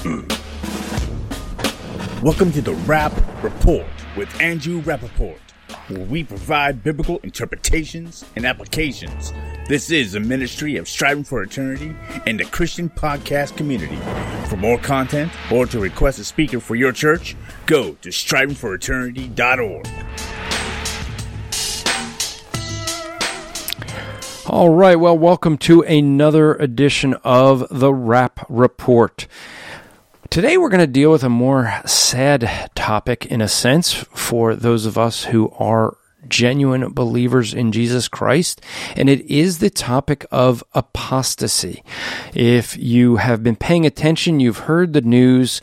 Mm. Welcome to the Rap Report with Andrew Rappaport, where we provide biblical interpretations and applications. This is a ministry of striving for eternity and the Christian podcast community. For more content or to request a speaker for your church, go to strivingforeternity.org. All right, well, welcome to another edition of the Rap Report. Today, we're going to deal with a more sad topic, in a sense, for those of us who are genuine believers in Jesus Christ, and it is the topic of apostasy. If you have been paying attention, you've heard the news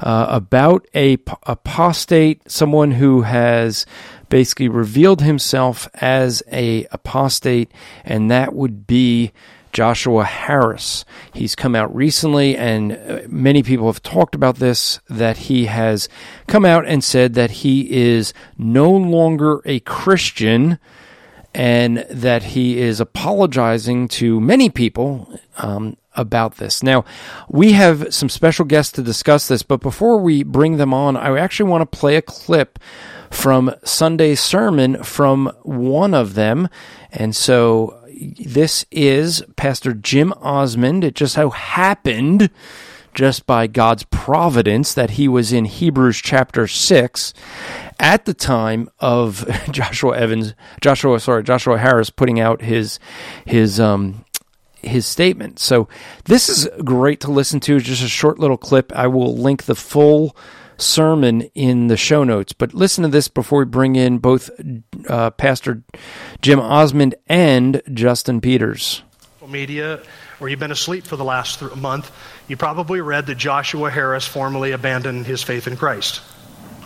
uh, about a p- apostate, someone who has basically revealed himself as a apostate, and that would be Joshua Harris. He's come out recently, and uh, many people have talked about this that he has come out and said that he is no longer a Christian and that he is apologizing to many people um, about this. Now, we have some special guests to discuss this, but before we bring them on, I actually want to play a clip from Sunday's sermon from one of them. And so this is Pastor Jim Osborne. It just so happened, just by God's providence, that he was in Hebrews chapter 6 at the time of Joshua Evans, Joshua, sorry, Joshua Harris putting out his, his, um, his statement. So this is great to listen to. Just a short little clip. I will link the full sermon in the show notes. But listen to this before we bring in both uh, Pastor Jim Osborne and Justin Peters. Media, or you've been asleep for the last th- month, you probably read that Joshua Harris formally abandoned his faith in Christ.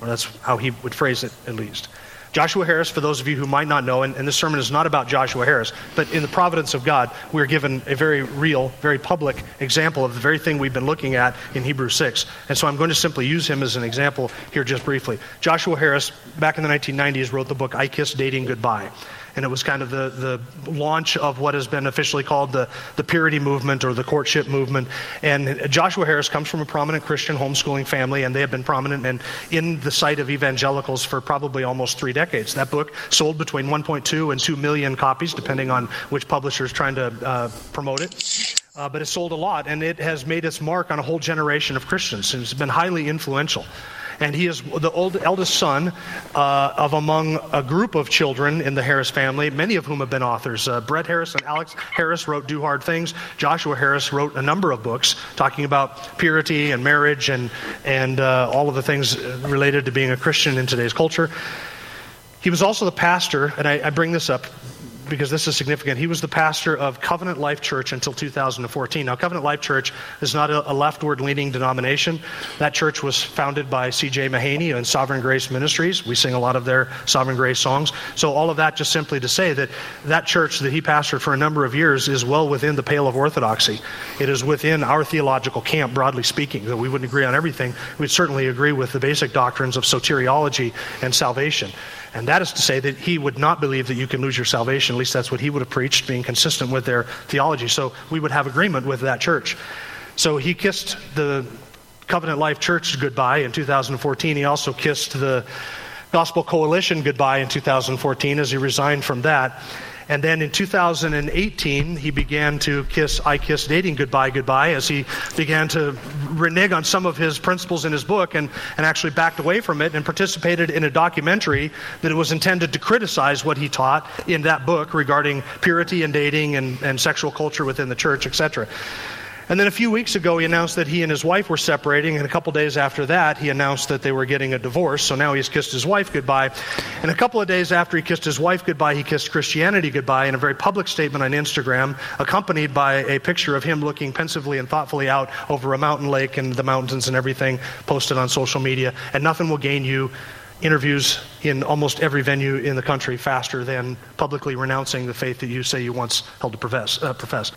Or that's how he would phrase it, at least. Joshua Harris, for those of you who might not know, and, and, this sermon is not about Joshua Harris, but in the providence of God, we're given a very real, very public example of the very thing we've been looking at in Hebrews 6. And so I'm going to simply use him as an example here just briefly. Joshua Harris, back in the 1990s, wrote the book I Kiss Dating Goodbye and it was kind of the, the launch of what has been officially called the, the purity movement or the courtship movement. And Joshua Harris comes from a prominent Christian homeschooling family, and they have been prominent and in the sight of evangelicals for probably almost three decades. That book sold between 1.2 and 2 million copies, depending on which publisher is trying to uh, promote it. Uh, but it sold a lot, and it has made its mark on a whole generation of Christians. and It's been highly influential and he is the old, eldest son uh, of among a group of children in the Harris family, many of whom have been authors. Uh, Brett Harris and Alex Harris wrote Do Hard Things. Joshua Harris wrote a number of books talking about purity and marriage and, and uh, all of the things related to being a Christian in today's culture. He was also the pastor, and I, I bring this up because this is significant. He was the pastor of Covenant Life Church until 2014. Now, Covenant Life Church is not a, leftward leaning denomination. That church was founded by C.J. Mahaney and Sovereign Grace Ministries. We sing a lot of their Sovereign Grace songs. So, all of that just simply to say that that church that he pastored for a number of years is well within the pale of orthodoxy. It is within our theological camp, broadly speaking. That we wouldn't agree on everything. We'd certainly agree with the basic doctrines of soteriology and salvation. And that is to say that he would not believe that you can lose your salvation. At least that's what he would have preached, being consistent with their theology. So we would have agreement with that church. So he kissed the Covenant Life Church goodbye in 2014. He also kissed the Gospel Coalition goodbye in 2014 as he resigned from that. And then in 2018, he began to kiss I Kiss Dating Goodbye Goodbye as he began to renege on some of his principles in his book and, and actually backed away from it and participated in a documentary that was intended to criticize what he taught in that book regarding purity and dating and, and sexual culture within the church, etc. And then a few weeks ago, he announced that he and his wife were separating, and a couple days after that, he announced that they were getting a divorce. So now he's kissed his wife goodbye. And a couple of days after he kissed his wife goodbye, he kissed Christianity goodbye in a very public statement on Instagram, accompanied by a picture of him looking pensively and thoughtfully out over a mountain lake and the mountains and everything posted on social media. And nothing will gain you interviews in almost every venue in the country faster than publicly renouncing the faith that you say you once held to profess. Uh, profess.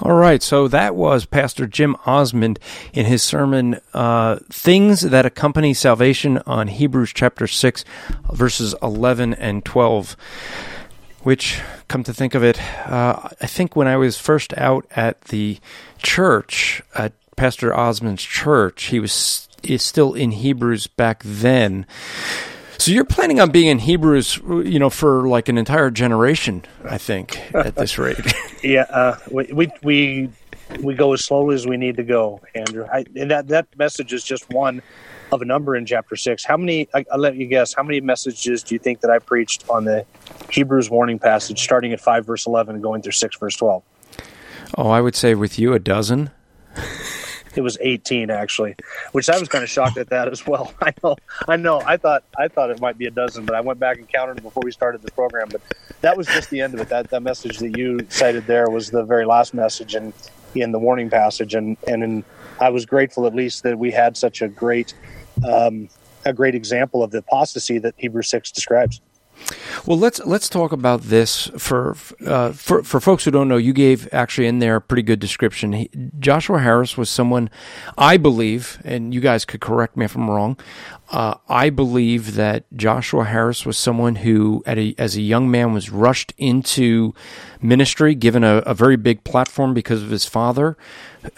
All right, so that was Pastor Jim Osborne in his sermon, uh, Things That Accompany Salvation on Hebrews chapter 6, verses 11 and 12. Which, come to think of it, uh, I think when I was first out at the church, at Pastor Osborne's church, he was is still in Hebrews back then. So you're planning on being in Hebrews, you know, for like an entire generation, I think, at this rate. yeah, uh, we, we we we go as slowly as we need to go, Andrew. I, and that that message is just one of a number in chapter six. How many? I, will let you guess. How many messages do you think that I preached on the Hebrews warning passage, starting at five verse eleven and going through six verse twelve? Oh, I would say with you a dozen. It was 18 actually, which I was kind of shocked at that as well. I know, I know. I thought I thought it might be a dozen, but I went back and counted before we started the program. But that was just the end of it. That that message that you cited there was the very last message in in the warning passage, and and in, I was grateful at least that we had such a great um, a great example of the apostasy that Hebrews six describes. Well, let's let's talk about this for uh, for for folks who don't know. You gave actually in there a pretty good description. He, Joshua Harris was someone I believe, and you guys could correct me if I'm wrong. Uh, I believe that Joshua Harris was someone who, a, as a young man, was rushed into ministry, given a, a very big platform because of his father.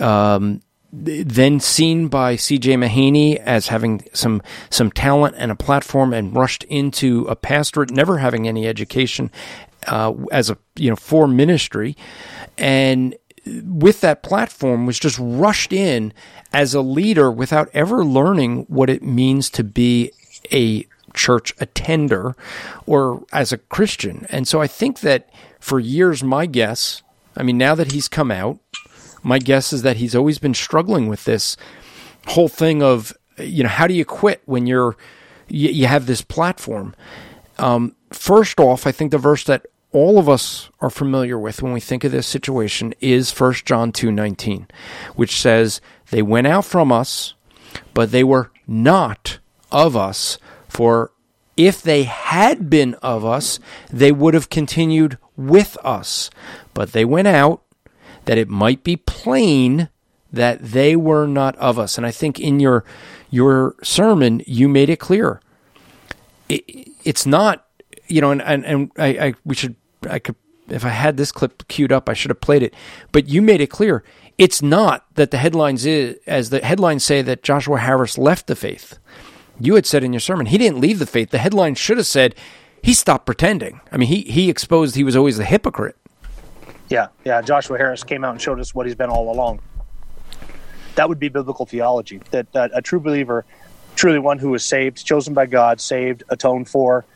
Um, then seen by C.J. Mahaney as having some some talent and a platform, and rushed into a pastorate, never having any education uh, as a you know for ministry, and with that platform was just rushed in as a leader without ever learning what it means to be a church attender or as a Christian. And so I think that for years, my guess, I mean, now that he's come out, my guess is that he's always been struggling with this whole thing of you know how do you quit when you're you, you have this platform? Um, first off i think the verse that all of us are familiar with when we think of this situation is 1 john 2.19 which says they went out from us but they were not of us for if they had been of us they would have continued with us. But they went out that it might be plain that they were not of us. And I think in your your sermon you made it clear. It, it's not, you know, and and, and I, I we should I could if I had this clip queued up, I should have played it. But you made it clear it's not that the headlines is as the headlines say that Joshua Harris left the faith. You had said in your sermon he didn't leave the faith. The headline should have said he stopped pretending. I mean, he he exposed he was always the hypocrite. Yeah, yeah. Joshua Harris came out and showed us what he's been all along. That would be biblical theology. That a true believer, truly one who is saved, chosen by God, saved, atoned for,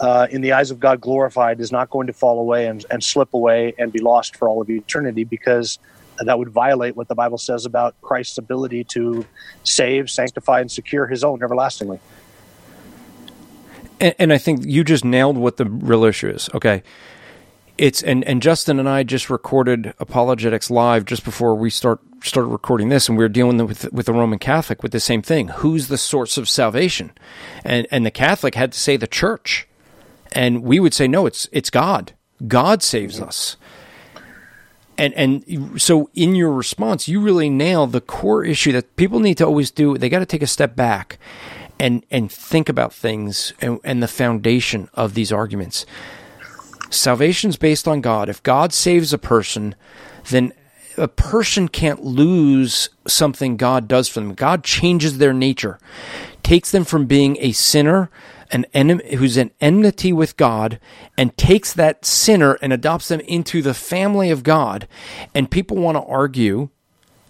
uh, in the eyes of God, glorified, is not going to fall away and, and slip away and be lost for all of eternity because that would violate what the Bible says about Christ's ability to save, sanctify, and secure his own everlastingly. And, and I think you just nailed what the real issue is. Okay it's and and Justin and I just recorded apologetics live just before we start started recording this, and we were dealing with with the Roman Catholic with the same thing. Who's the source of salvation? And and the Catholic had to say the Church, and we would say no, it's it's God. God saves us. And and so in your response, you really nail the core issue that people need to always do. They got to take a step back and and think about things and, and the foundation of these arguments Salvation's based on God. If God saves a person, then a person can't lose something God does for them. God changes their nature, takes them from being a sinner, an enemy who's an enmity with God, and takes that sinner and adopts them into the family of God. And people want to argue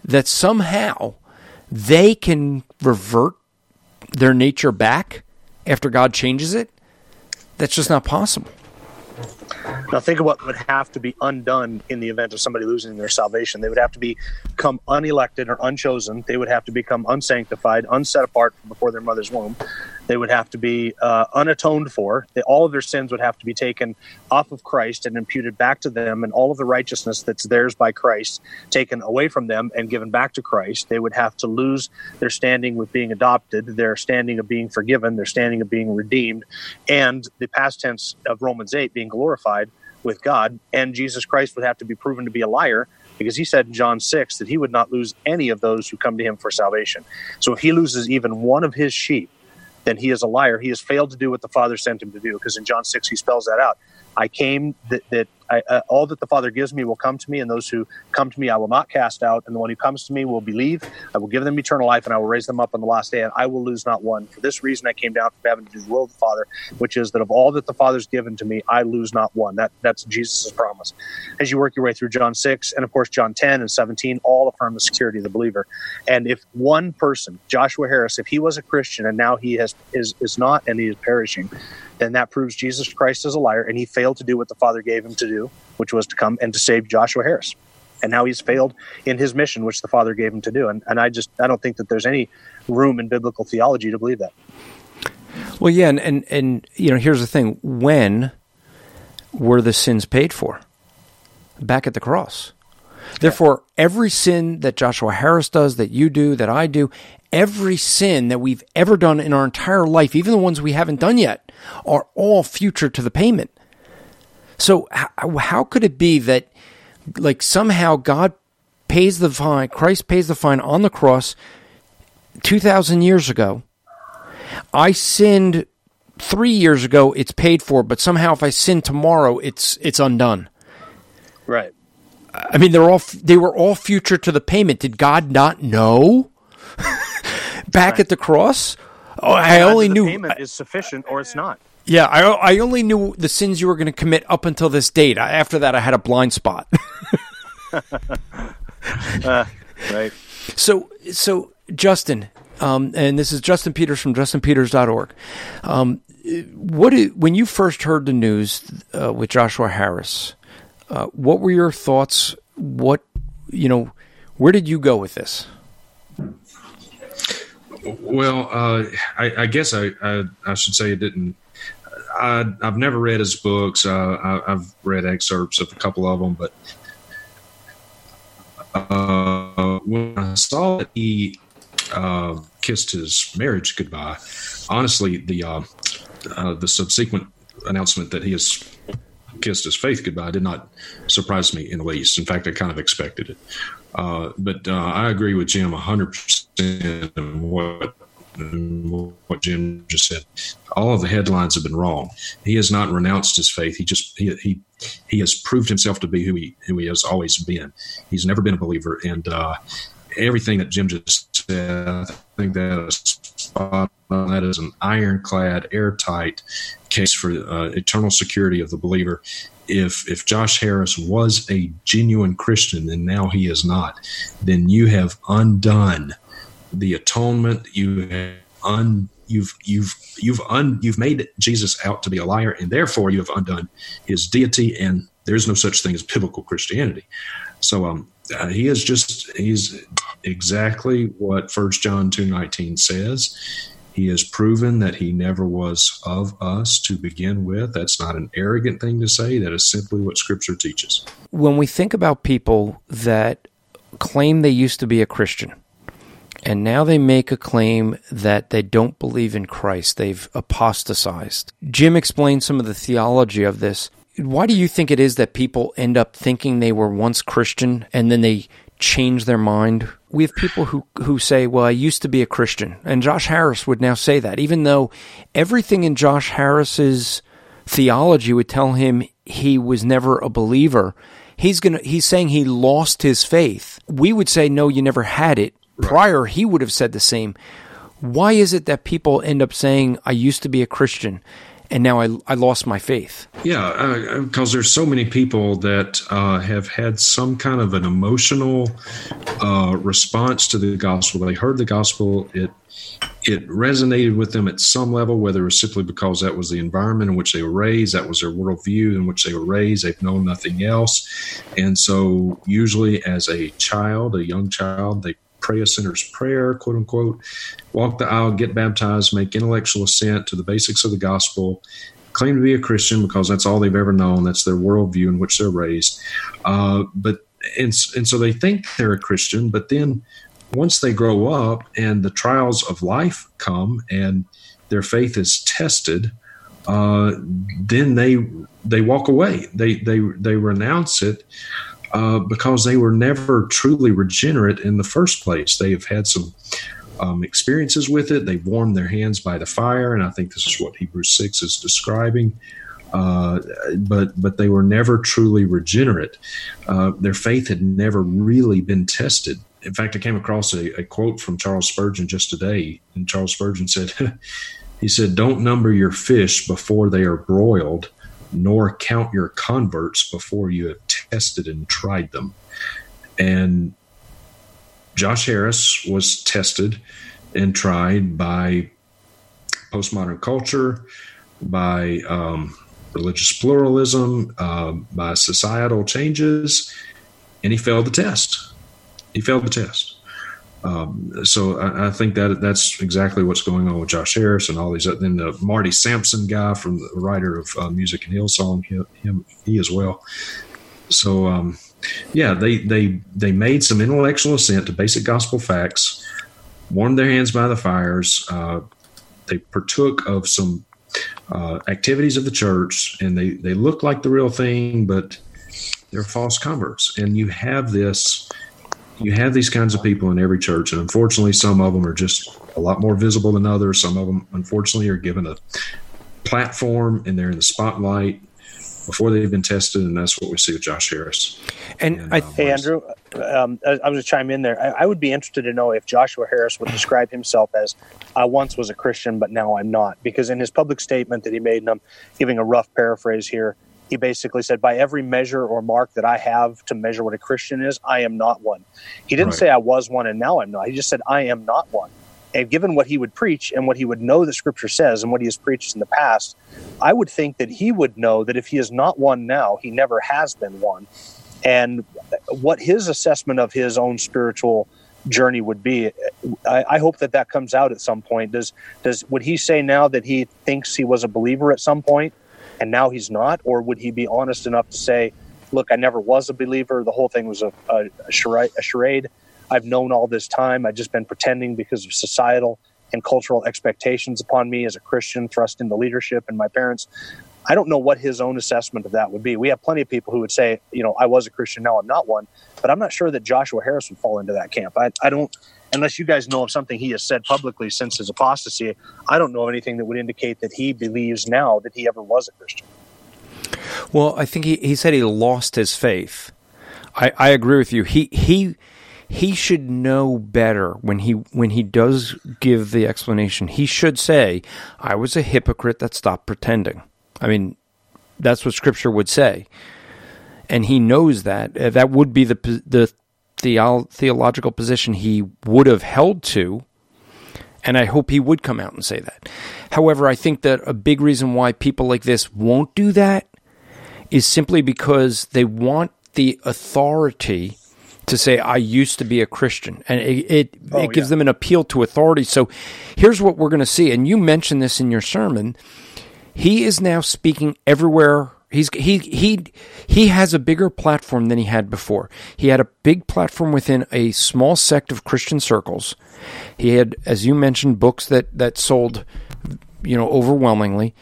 that somehow they can revert their nature back after God changes it. That's just not possible. Now, think of what would have to be undone in the event of somebody losing their salvation. They would have to become unelected or unchosen. They would have to become unsanctified, unset apart from before their mother's womb. They would have to be uh, unatoned for. They, all of their sins would have to be taken off of Christ and imputed back to them, and all of the righteousness that's theirs by Christ taken away from them and given back to Christ. They would have to lose their standing with being adopted, their standing of being forgiven, their standing of being redeemed, and the past tense of Romans 8 being glorified with God. And Jesus Christ would have to be proven to be a liar because he said in John 6 that he would not lose any of those who come to him for salvation. So if he loses even one of his sheep, then he is a liar. He has failed to do what the Father sent him to do because in John 6 he spells that out. I came that, that I, uh, all that the Father gives me will come to me, and those who come to me I will not cast out. And the one who comes to me will believe. I will give them eternal life, and I will raise them up on the last day, and I will lose not one. For this reason I came down from heaven to do the will of the Father, which is that of all that the Father's given to me, I lose not one. That that's Jesus' promise. As you work your way through John six, and of course John ten and seventeen, all affirm the security of the believer. And if one person, Joshua Harris, if he was a Christian and now he has is is not, and he is perishing then that proves Jesus Christ is a liar and he failed to do what the Father gave him to do, which was to come and to save Joshua Harris. And now he's failed in his mission, which the Father gave him to do. And, and I just I don't think that there's any room in biblical theology to believe that. Well, yeah, and, and, and you know, here's the thing: when were the sins paid for? Back at the cross. Therefore, every sin that Joshua Harris does, that you do, that I do, every sin that we've ever done in our entire life, even the ones we haven't done yet, are all future to the payment. So how, how could it be that like somehow God pays the fine, Christ pays the fine on the cross 2000 years ago. I sinned 3 years ago, it's paid for, but somehow if I sin tomorrow, it's it's undone. Right. I mean, they're all they were all future to the payment. Did God not know? back right. at the cross. Oh, I only knew payment is sufficient or it's not. Yeah, I, I only knew the sins you were going to commit up until this date. After that, I had a blind spot. uh, right. So, so Justin, um, and this is Justin Peters from JustinPeters.org. Um, what did, when you first heard the news uh, with Joshua Harris? Uh, what were your thoughts? What you know? Where did you go with this? Well, uh, I, I, guess I, I, I, should say it didn't. I, have never read his books. Uh, I, have read excerpts of a couple of them, but uh, when I saw that he uh, kissed his marriage goodbye, honestly, the uh, uh, the subsequent announcement that he has kissed his faith goodbye did not surprise me in the least. In fact, I kind of expected it. Uh, but I agree with Jim 100% of what what Jim just said. All of the headlines have been wrong. He has not renounced his faith. He just he he, he has proved himself to be who he who he has always been. He's never been a believer, and uh, everything that Jim just said, I think that is spot on. That is an ironclad, airtight case for uh, eternal security of the believer if if Josh Harris was a genuine Christian and now he is not, then you have undone the atonement. You un you've you've you've un you've made Jesus out to be a liar, and therefore you have undone his deity. And there's no such thing as biblical Christianity. So um, uh, he is just he's exactly what First John two nineteen says. He has proven that he never was of us to begin with. That's not an arrogant thing to say. That is simply what Scripture teaches. When we think about people that claim they used to be a Christian, and now they make a claim that they don't believe in Christ, they've apostatized. Jim explained some of the theology of this. Why do you think it is that people end up thinking they were once Christian and then they change their mind. We have people who, who say, well, I used to be a Christian. And Josh Harris would now say that, even though everything in Josh Harris's theology would tell him he was never a believer. He's gonna he's saying he lost his faith. We would say, no, you never had it. Right. Prior, he would have said the same. Why is it that people end up saying, I used to be a Christian? and now I, I lost my faith. Yeah, because uh, there's so many people that uh, have had some kind of an emotional uh, response to the gospel. They heard the gospel, it it resonated with them at some level, whether it was simply because that was the environment in which they were raised, that was their worldview in which they were raised, they've known nothing else. And so, usually, as a child, a young child, they pray a sinner's prayer, quote unquote, walk the aisle, get baptized, make intellectual assent to the basics of the gospel, claim to be a Christian because that's all they've ever known. That's their worldview in which they're raised. Uh, but and, and so they think they're a Christian, but then once they grow up and the trials of life come and their faith is tested, uh, then they they walk away. They they they renounce it uh, because they were never truly regenerate in the first place. They have had some um, experiences with it. They've warmed their hands by the fire, and I think this is what Hebrews six is describing. Uh, but but they were never truly regenerate. Uh, their faith had never really been tested in fact, I came across a, a, quote from Charles Spurgeon just today, and Charles Spurgeon said, "He said, don't number your fish before they are broiled, nor count your converts before you have tested and tried them." And Josh Harris was tested and tried by postmodern culture, by um, religious pluralism, uh, by societal changes, and he failed the test he failed the test. Um, so I, I, think that that's exactly what's going on with Josh Harris and all these. Then the Marty Sampson guy from the writer of uh, Music and Hillsong, him, him he as well. So um, yeah, they they they made some intellectual assent to basic gospel facts, warmed their hands by the fires. Uh, they partook of some uh, activities of the church, and they they look like the real thing, but they're false converts. And you have this you have these kinds of people in every church, and unfortunately, some of them are just a lot more visible than others. Some of them, unfortunately, are given a platform and they're in the spotlight before they've been tested, and that's what we see with Josh Harris. And, and I, um, hey, Andrew, um, I, I was just chime in there. I, I, would be interested to know if Joshua Harris would describe himself as "I once was a Christian, but now I'm not," because in his public statement that he made, and I'm giving a rough paraphrase here, he basically said, by every measure or mark that I have to measure what a Christian is, I am not one. He didn't right. say I was one and now I'm not. He just said, I am not one. And given what he would preach and what he would know the scripture says and what he has preached in the past, I would think that he would know that if he is not one now, he never has been one. And what his assessment of his own spiritual journey would be, I, I hope that that comes out at some point. Does does would he say now that he thinks he was a believer at some point? And now he's not? Or would he be honest enough to say, look, I never was a believer. The whole thing was a, a, a, charade. I've known all this time. I've just been pretending because of societal and cultural expectations upon me as a Christian, thrust into leadership and my parents. I don't know what his own assessment of that would be. We have plenty of people who would say, you know, I was a Christian, now I'm not one. But I'm not sure that Joshua Harris would fall into that camp. I, I don't unless you guys know of something he has said publicly since his apostasy, I don't know of anything that would indicate that he believes now that he ever was a Christian. Well, I think he, he said he lost his faith. I, I agree with you. He he he should know better when he when he does give the explanation. He should say, "I was a hypocrite that stopped pretending." I mean, that's what Scripture would say, and he knows that. That would be the the the- theological position he would have held to. And I hope he would come out and say that. However, I think that a big reason why people like this won't do that is simply because they want the authority to say I used to be a Christian, and it it, oh, it gives yeah. them an appeal to authority. So here's what we're going to see, and you mentioned this in your sermon. He is now speaking everywhere He's he he he has a bigger platform than he had before. He had a big platform within a small sect of Christian circles. He had, as you mentioned, books that that sold, you know, overwhelmingly.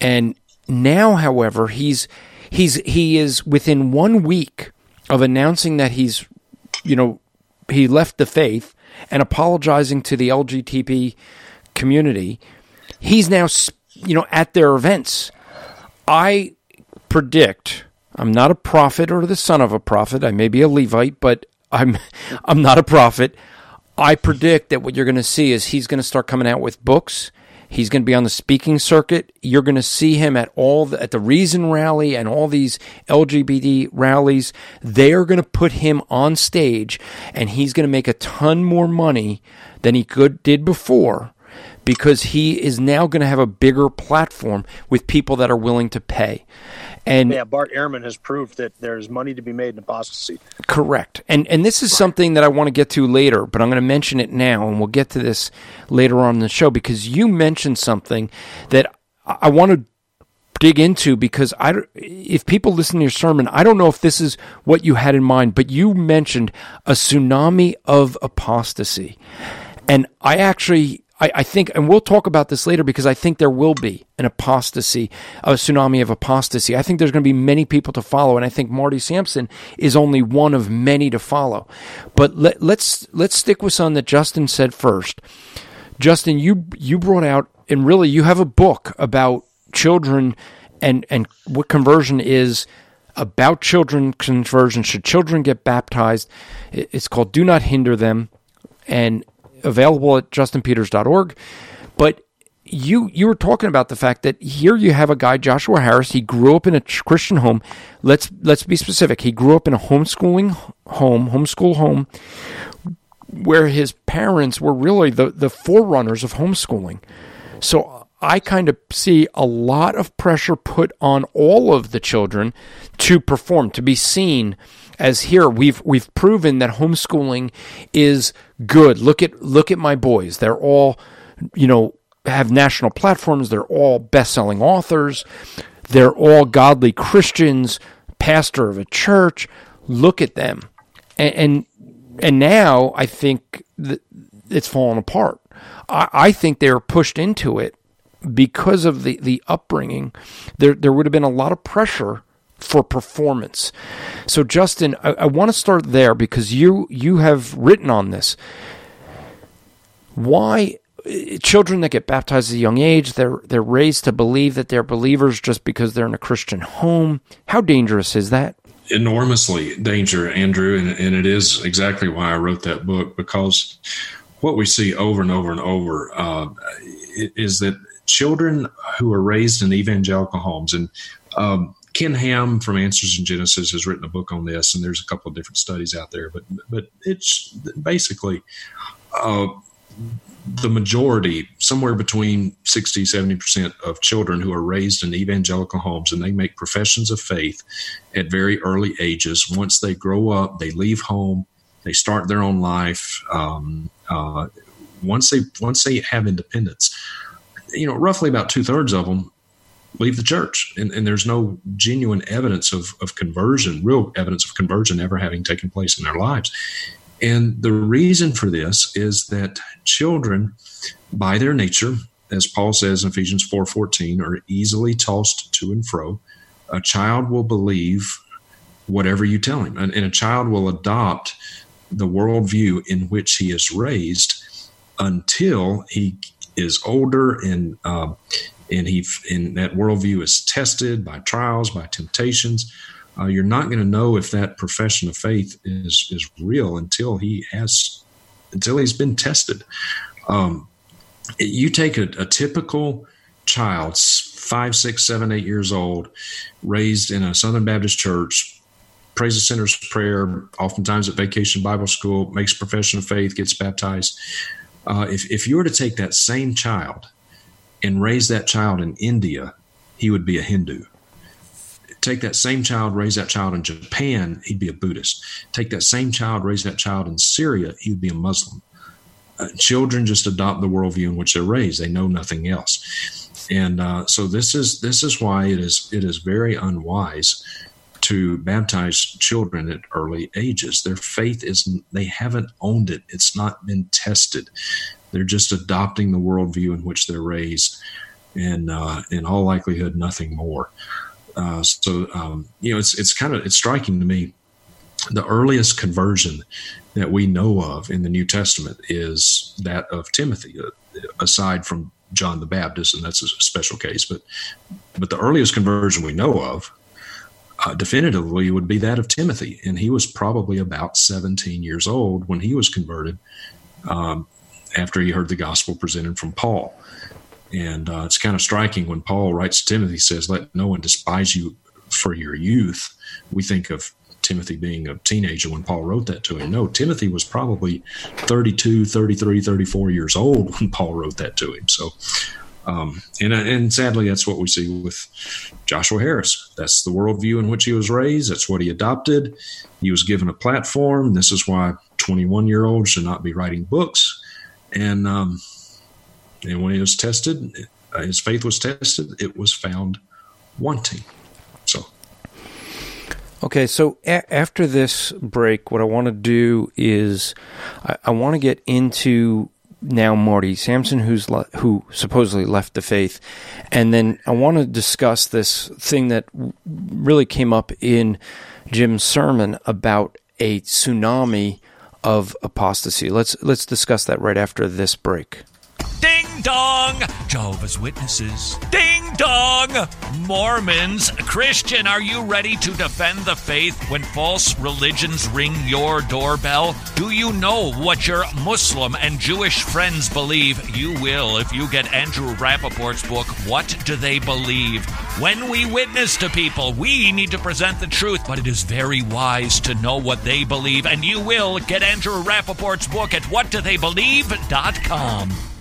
And now, however, he's he's he is within one week of announcing that he's, you know, he left the faith and apologizing to the LGBT community. He's now, you know, at their events. I predict I'm not a prophet or the son of a prophet. I may be a Levite, but I'm I'm not a prophet. I predict that what you're going to see is he's going to start coming out with books. He's going to be on the speaking circuit. You're going to see him at all the, at the Reason rally and all these LGBT rallies. They are going to put him on stage, and he's going to make a ton more money than he could did before because he is now going to have a bigger platform with people that are willing to pay. And yeah, Bart Ehrman has proved that there's money to be made in apostasy. Correct. And and this is right. something that I want to get to later, but I'm going to mention it now and we'll get to this later on in the show because you mentioned something that I want to dig into because I if people listen to your sermon, I don't know if this is what you had in mind, but you mentioned a tsunami of apostasy. And I actually I, I, think, and we'll talk about this later because I think there will be an apostasy, a tsunami of apostasy. I think there's going to be many people to follow, and I think Marty Sampson is only one of many to follow. But let, let's let's stick with something that Justin said first. Justin, you you brought out, and really, you have a book about children and and what conversion is about children conversion. Should children get baptized? It's called "Do Not Hinder Them," and available at justinpeters.org. But you you were talking about the fact that here you have a guy Joshua Harris. He grew up in a Christian home. Let's let's be specific. He grew up in a homeschooling home, homeschool home, where his parents were really the the forerunners of homeschooling. So I kind of see a lot of pressure put on all of the children to perform, to be seen as here we've we've proven that homeschooling is good. Look at look at my boys. They're all, you know, have national platforms. They're all best-selling authors. They're all godly Christians, pastor of a church. Look at them. And and, and now I think it's fallen apart. I, I think they were pushed into it because of the, the upbringing. There there would have been a lot of pressure for performance. So, Justin, I, I want to start there because you you have written on this. Why children that get baptized at a young age they're they're raised to believe that they're believers just because they're in a Christian home? How dangerous is that? Enormously danger, Andrew, and, and it is exactly why I wrote that book because what we see over and over and over uh, is that children who are raised in evangelical homes and um, Ken Ham from Answers in Genesis has written a book on this, and there's a couple of different studies out there. But but it's basically uh, the majority, somewhere between 60 70 percent of children who are raised in evangelical homes, and they make professions of faith at very early ages. Once they grow up, they leave home, they start their own life. Um, uh, once they once they have independence, you know, roughly about two thirds of them leave the church. And, and there's no genuine evidence of, of conversion, real evidence of conversion ever having taken place in their lives. And the reason for this is that children, by their nature, as Paul says in Ephesians 4:14, are easily tossed to and fro. A child will believe whatever you tell him, and, and a child will adopt the worldview in which he is raised until he is older and uh, and he and that worldview is tested by trials, by temptations. Uh, you're not going to know if that profession of faith is is real until he has until he's been tested. Um, you take a, a typical child, five, six, seven, eight years old, raised in a Southern Baptist church, prays a sinner's prayer, oftentimes at vacation Bible school, makes profession of faith, gets baptized. Uh, if, if you were to take that same child and raise that child in India, he would be a Hindu. Take that same child, raise that child in Japan, he'd be a Buddhist. Take that same child, raise that child in Syria, he would be a Muslim. Uh, children just adopt the worldview in which they're raised; they know nothing else. And uh, so this is this is why it is it is very unwise to baptize children at early ages. Their faith is they haven't owned it; it's not been tested. They're just adopting the worldview in which they're raised, and uh, in all likelihood, nothing more. Uh, so um, you know, it's it's kind of it's striking to me. The earliest conversion that we know of in the New Testament is that of Timothy, uh, aside from John the Baptist, and that's a special case. But but the earliest conversion we know of uh, definitively would be that of Timothy, and he was probably about 17 years old when he was converted. Um, after he heard the gospel presented from Paul. And uh, it's kind of striking when Paul writes to Timothy, says, Let no one despise you for your youth. We think of Timothy being a teenager when Paul wrote that to him. No, Timothy was probably 32, 33, 34 years old when Paul wrote that to him. So, um, and, and sadly, that's what we see with Joshua Harris. That's the worldview in which he was raised. That's what he adopted. He was given a platform. This is why 21 year olds should not be writing books. And, um, and when he was tested, uh, his faith was tested, it was found wanting. So. Okay, so a- after this break, what I want to do is I, I want to get into now Marty Sampson, who's le- who supposedly left the faith, and then I want to discuss this thing that really came up in Jim's sermon about a tsunami of apostasy. Let's let's discuss that right after this break. Ding dong! Jehovah's Witnesses. Ding dong! Mormons. Christian, are you ready to defend the faith when false religions ring your doorbell? Do you know what your Muslim and Jewish friends believe? You will if you get Andrew Rappaport's book, What Do They Believe? When we witness to people, we need to present the truth, but it is very wise to know what they believe, and you will get Andrew Rappaport's book at whatdotheybelieve.com.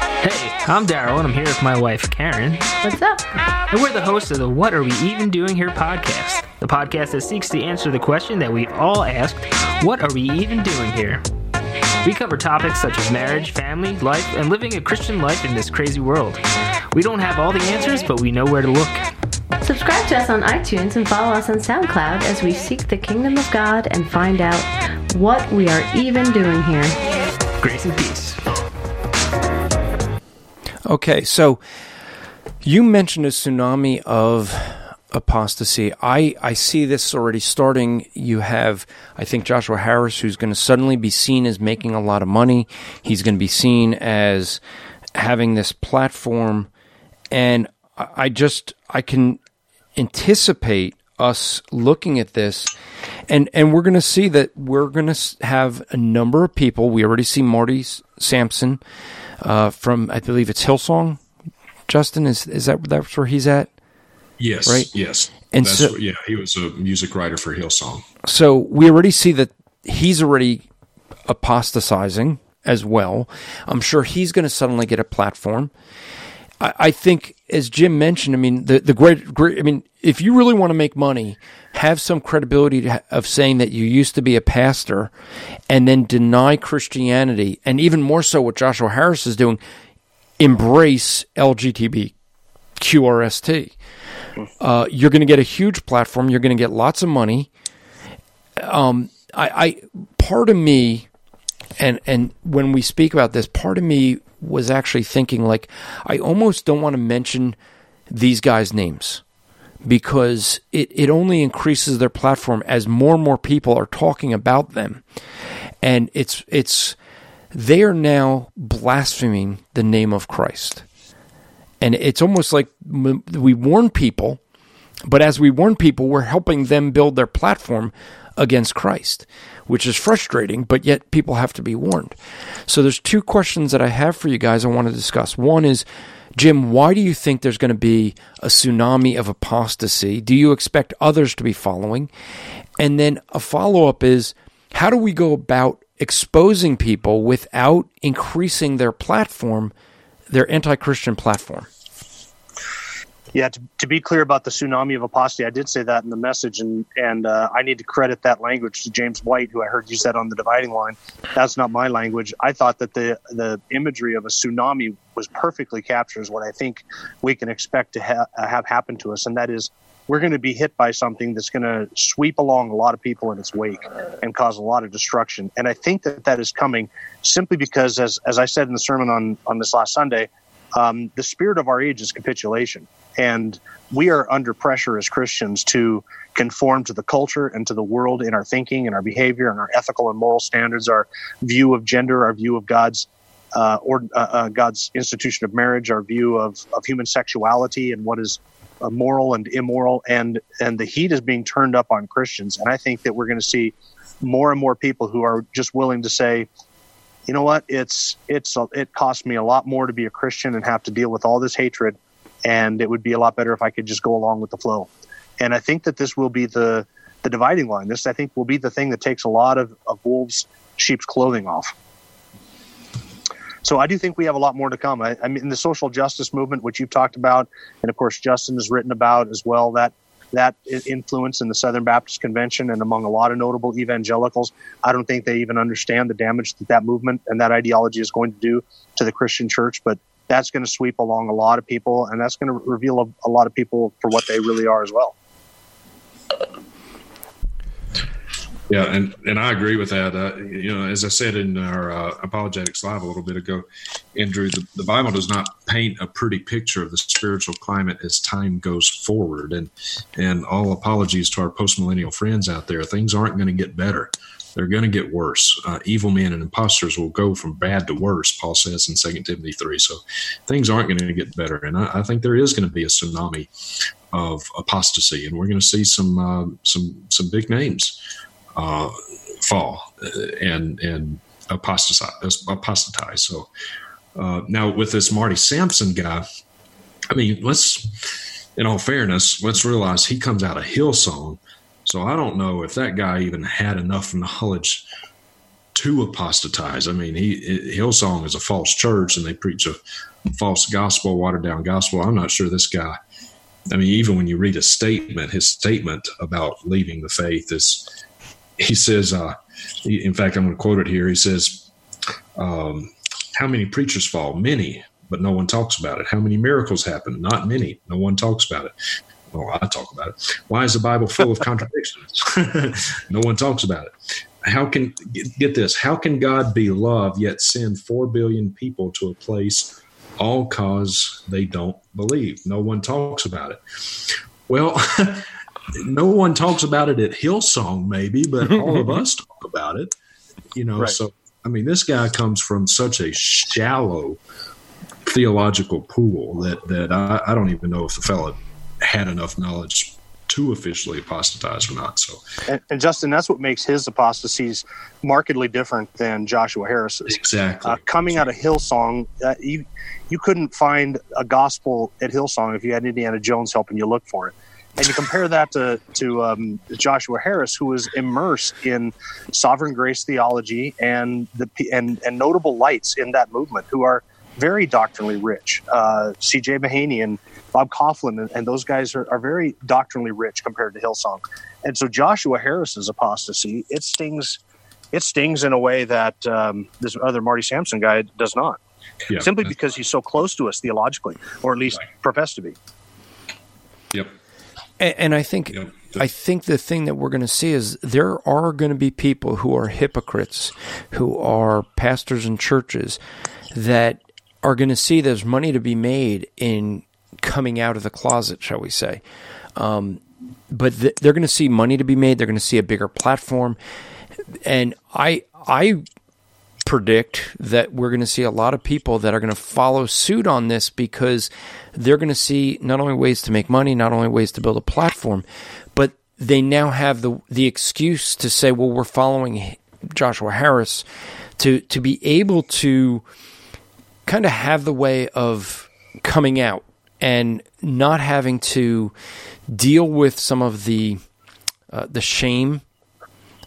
Hey, I'm Daryl, and I'm here with my wife, Karen. What's up? And we're the hosts of the What Are We Even Doing Here podcast, the podcast that seeks to answer the question that we all asked What are we even doing here? We cover topics such as marriage, family, life, and living a Christian life in this crazy world. We don't have all the answers, but we know where to look. Subscribe to us on iTunes and follow us on SoundCloud as we seek the kingdom of God and find out what we are even doing here. Grace and peace. Okay, so you mentioned a tsunami of apostasy. I, I see this already starting. You have, I think, Joshua Harris, who's going to suddenly be seen as making a lot of money. He's going to be seen as having this platform. And I just, I can anticipate us looking at this and and we're going to see that we're going to have a number of people we already see marty sampson uh, from i believe it's hillsong justin is is that that's where he's at Yes. Right? Yes. And That's so- yeah, he was a music writer for Hillsong. so we already see that he's already apostatizing as well. I'm sure he's going to suddenly get a platform. I, I think, as Jim mentioned, I mean, the the great, great. I mean, if you really want to make money, have some credibility to, of saying that you used to be a pastor, and then deny Christianity, and even more so, what Joshua Harris is doing, embrace LGBTQRST. Uh, you're going to get a huge platform. You're going to get lots of money. Um, I, I part of me, and and when we speak about this, part of me was actually thinking like, I almost don't want to mention these guys' names because it, it only increases their platform as more and more people are talking about them, and it's it's they are now blaspheming the name of Christ. And it's almost like we warn people but as we warn people we're helping them build their platform against christ which is frustrating but yet people have to be warned. So there's two questions that i have for you guys i want to discuss. One is jim why do you think there's going to be a tsunami of apostasy? Do you expect others to be following? And then a follow-up is how do we go about exposing people without increasing their platform their anti-Christian platform. Yeah, to, to be clear about the tsunami of apostasy, I did say that in the message, and and uh, I need to credit that language to James White, who I heard you said on the dividing line. That's not my language. I thought that the the imagery of a tsunami was perfectly captures what I think we can expect to ha- have happen to us, and that is we're going to be hit by something that's going to sweep along a lot of people in its wake and cause a lot of destruction. And I think that that is coming simply because, as as I said in the sermon on on this last Sunday, um, the spirit of our age is capitulation. And we are under pressure as Christians to conform to the culture and to the world in our thinking and our behavior and our ethical and moral standards, our view of gender, our view of God's uh, or uh, uh, God's institution of marriage, our view of, of human sexuality and what is uh, moral and immoral, and and the heat is being turned up on Christians. And I think that we're going to see more and more people who are just willing to say, you know what, it's it's it costs me a lot more to be a Christian and have to deal with all this hatred and it would be a lot better if I could just go along with the flow. And I think that this will be the the dividing line. This, I think, will be the thing that takes a lot of, of wolves' sheep's clothing off. So I do think we have a lot more to come. I, I mean, the social justice movement, which you've talked about, and of course Justin has written about as well. That that influence in the Southern Baptist Convention and among a lot of notable evangelicals. I don't think they even understand the damage that that movement and that ideology is going to do to the Christian church. But that's going to sweep along a lot of people, and that's going to reveal a, a lot of people for what they really are as well. Yeah, and, and I agree with that. Uh, you know, as I said in our uh, apologetics live a little bit ago, Andrew, the, the Bible does not paint a pretty picture of the spiritual climate as time goes forward. And and all apologies to our postmillennial friends out there, things aren't going to get better. They're going to get worse. Uh, evil men and imposters will go from bad to worse, Paul says in 2 Timothy 3. So things aren't going to get better. And I, I think there is going to be a tsunami of apostasy, and we're going to see some uh, some some big names uh, fall and and apostatize. apostatize. So uh, now with this Marty Sampson guy, I mean, let's in all fairness, let's realize he comes out of Hillsong. So I don't know if that guy even had enough knowledge to apostatize. I mean, he Hillsong is a false church, and they preach a false gospel, watered down gospel. I'm not sure this guy. I mean, even when you read a statement, his statement about leaving the faith is he says, uh, he, in fact, I'm going to quote it here. He says, um, How many preachers fall? Many, but no one talks about it. How many miracles happen? Not many. No one talks about it. Well, I talk about it. Why is the Bible full of contradictions? no one talks about it. How can, get this, how can God be love yet send 4 billion people to a place all cause they don't believe? No one talks about it. Well, no one talks about it at Hillsong, maybe, but all of us talk about it. You know, right. so I mean, this guy comes from such a shallow theological pool that that I, I don't even know if the fellow had enough knowledge to officially apostatize or not. So, and, and, Justin, that's what makes his apostasies markedly different than Joshua Harris's. Exactly. Uh, coming out of Hillsong, uh, you you couldn't find a gospel at Hillsong if you had Indiana Jones helping you look for it and you compare that to to um, Joshua Harris, who was immersed in sovereign grace theology and the and and notable lights in that movement, who are very doctrinally rich. Uh, C.J. Mahaney and Bob Kauflin and, and those guys are, are, very doctrinally rich compared to Hillsong, and so Joshua Harris's apostasy it stings it stings in a way that um, this other Marty Sampson guy does not. Yeah. Simply because he's so close to us theologically, or at least right. professed to be. Yep. And, and I think yep. I think the thing that we're going to see is there are going to be people who are hypocrites, who are pastors in churches that are going to see there's money to be made in coming out of the closet, shall we say. Um, but th- they're going to see money to be made. They're going to see a bigger platform, and I I predict that we're going to see a lot of people that are going to follow suit on this because they're going to see not only ways to make money, not only ways to build a platform, but they now have the the excuse to say, "Well, we're following Joshua Harris," to to be able to kind of have the way of coming out and not having to deal with some of the uh, the shame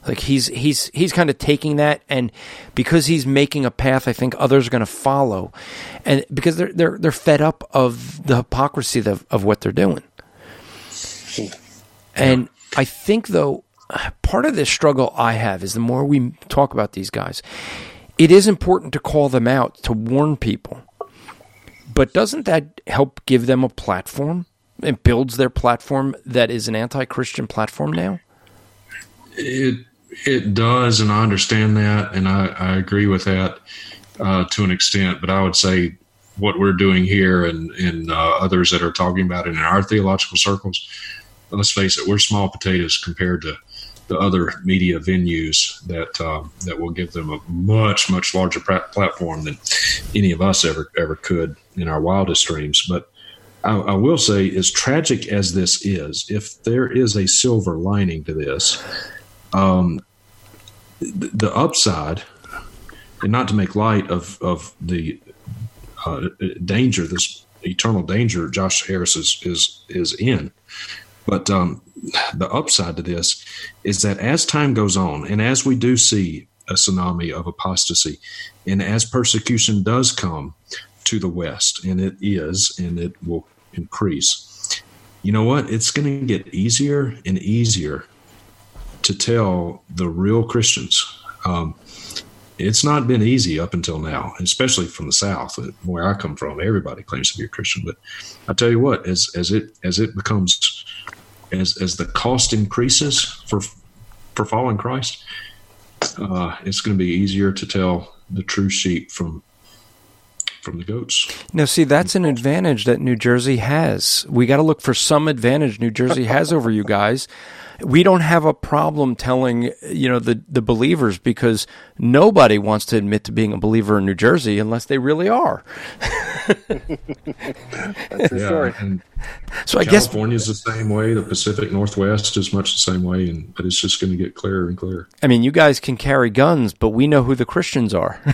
like he's he's he's kind of taking that, and because he's making a path, I think others are going to follow, and because they're they're they're fed up of the hypocrisy of, of what they're doing. And I think though, part of the struggle I have is the more we talk about these guys, it is important to call them out to warn people. But doesn't that help give them a platform? It builds their platform that is an anti-Christian platform now. It it does, and I understand that, and I, I agree with that uh, to an extent. But I would say what we're doing here, and and uh, others that are talking about it in our theological circles, let's face it, we're small potatoes compared to the other media venues that uh, that will give them a much much larger platform than any of us ever ever could in our wildest dreams. But I, I, will say, as tragic as this is, if there is a silver lining to this, um, the upside, and not to make light of of the uh, danger, this eternal danger Josh Harris is is is in. But um, the upside to this is that as time goes on, and as we do see a tsunami of apostasy, and as persecution does come to the West, and it is, and it will increase, you know what? It's going to get easier and easier to tell the real Christians. Um, it's not been easy up until now, especially from the South, where I come from. Everybody claims to be a Christian, but I tell you what, as as it as it becomes as as the cost increases for for following Christ, uh, it's going to be easier to tell the true sheep from from the goats. Now, see, that's an advantage that New Jersey has. We got to look for some advantage New Jersey has over you guys we don't have a problem telling you know the the believers because nobody wants to admit to being a believer in New Jersey unless they really are. That's yeah, story. And so I guess California's the same way. The Pacific Northwest is much the same way, and but it's just going to get clearer and clearer. I mean, you guys can carry guns, but we know who the Christians are.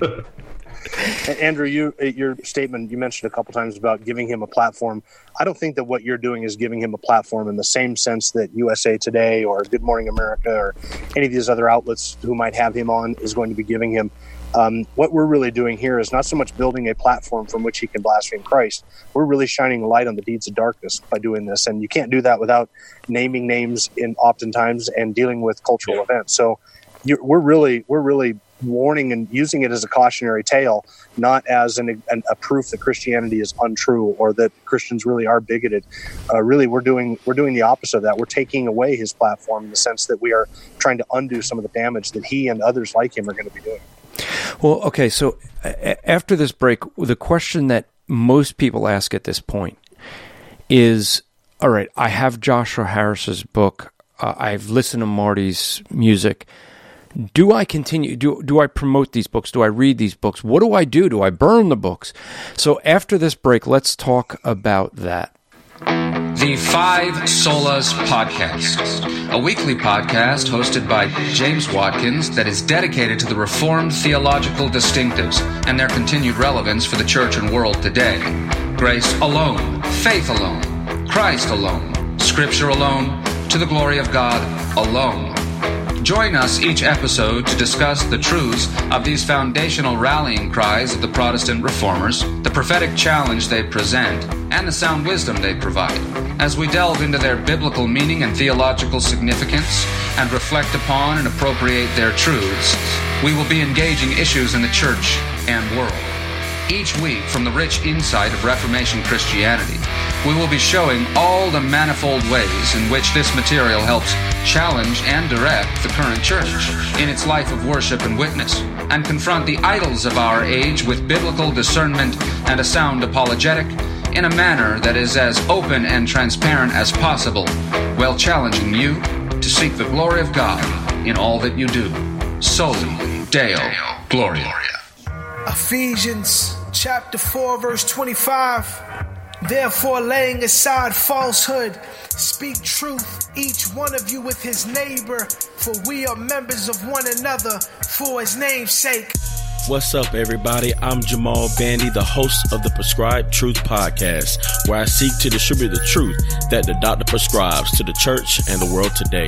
Andrew, you uh, your statement you mentioned a couple times about giving him a platform. I don't think that what you're doing is giving him a platform in the same sense that USA Today or Good Morning America or any of these other outlets who might have him on is going to be giving him. Um, what we're really doing here is not so much building a platform from which he can blaspheme Christ. We're really shining light on the deeds of darkness by doing this, and you can't do that without naming names in oftentimes and dealing with cultural events. So we're really we're really warning and using it as a cautionary tale, not as an, an, a proof that Christianity is untrue or that Christians really are bigoted. Uh, really, we're doing we're doing the opposite of that. We're taking away his platform in the sense that we are trying to undo some of the damage that he and others like him are going to be doing. Well, okay, so after this break, the question that most people ask at this point is, all right, I have Joshua Harris's book. Uh, I've listened to Marty's music do I continue? Do, do I promote these books? Do I read these books? What do I do? Do I burn the books? So after this break, let's talk about that. The Five Solas Podcast, a weekly podcast hosted by James Watkins that is dedicated to the Reformed theological distinctives and their continued relevance for the church and world today. Grace alone, faith alone, Christ alone, Scripture alone, to the glory of God alone. Join us each episode to discuss the truths of these foundational rallying cries of the Protestant reformers, the prophetic challenge they present, and the sound wisdom they provide. As we delve into their biblical meaning and theological significance and reflect upon and appropriate their truths, we will be engaging issues in the church and world. Each week, from the rich insight of Reformation Christianity, we will be showing all the manifold ways in which this material helps challenge and direct the current church in its life of worship and witness, and confront the idols of our age with biblical discernment and a sound apologetic in a manner that is as open and transparent as possible, while challenging you to seek the glory of God in all that you do. Soli Deo Gloria. Ephesians chapter 4, verse 25. Therefore, laying aside falsehood, speak truth, each one of you with his neighbor, for we are members of one another for his name's sake. What's up, everybody? I'm Jamal Bandy, the host of the Prescribed Truth Podcast, where I seek to distribute the truth that the doctor prescribes to the church and the world today.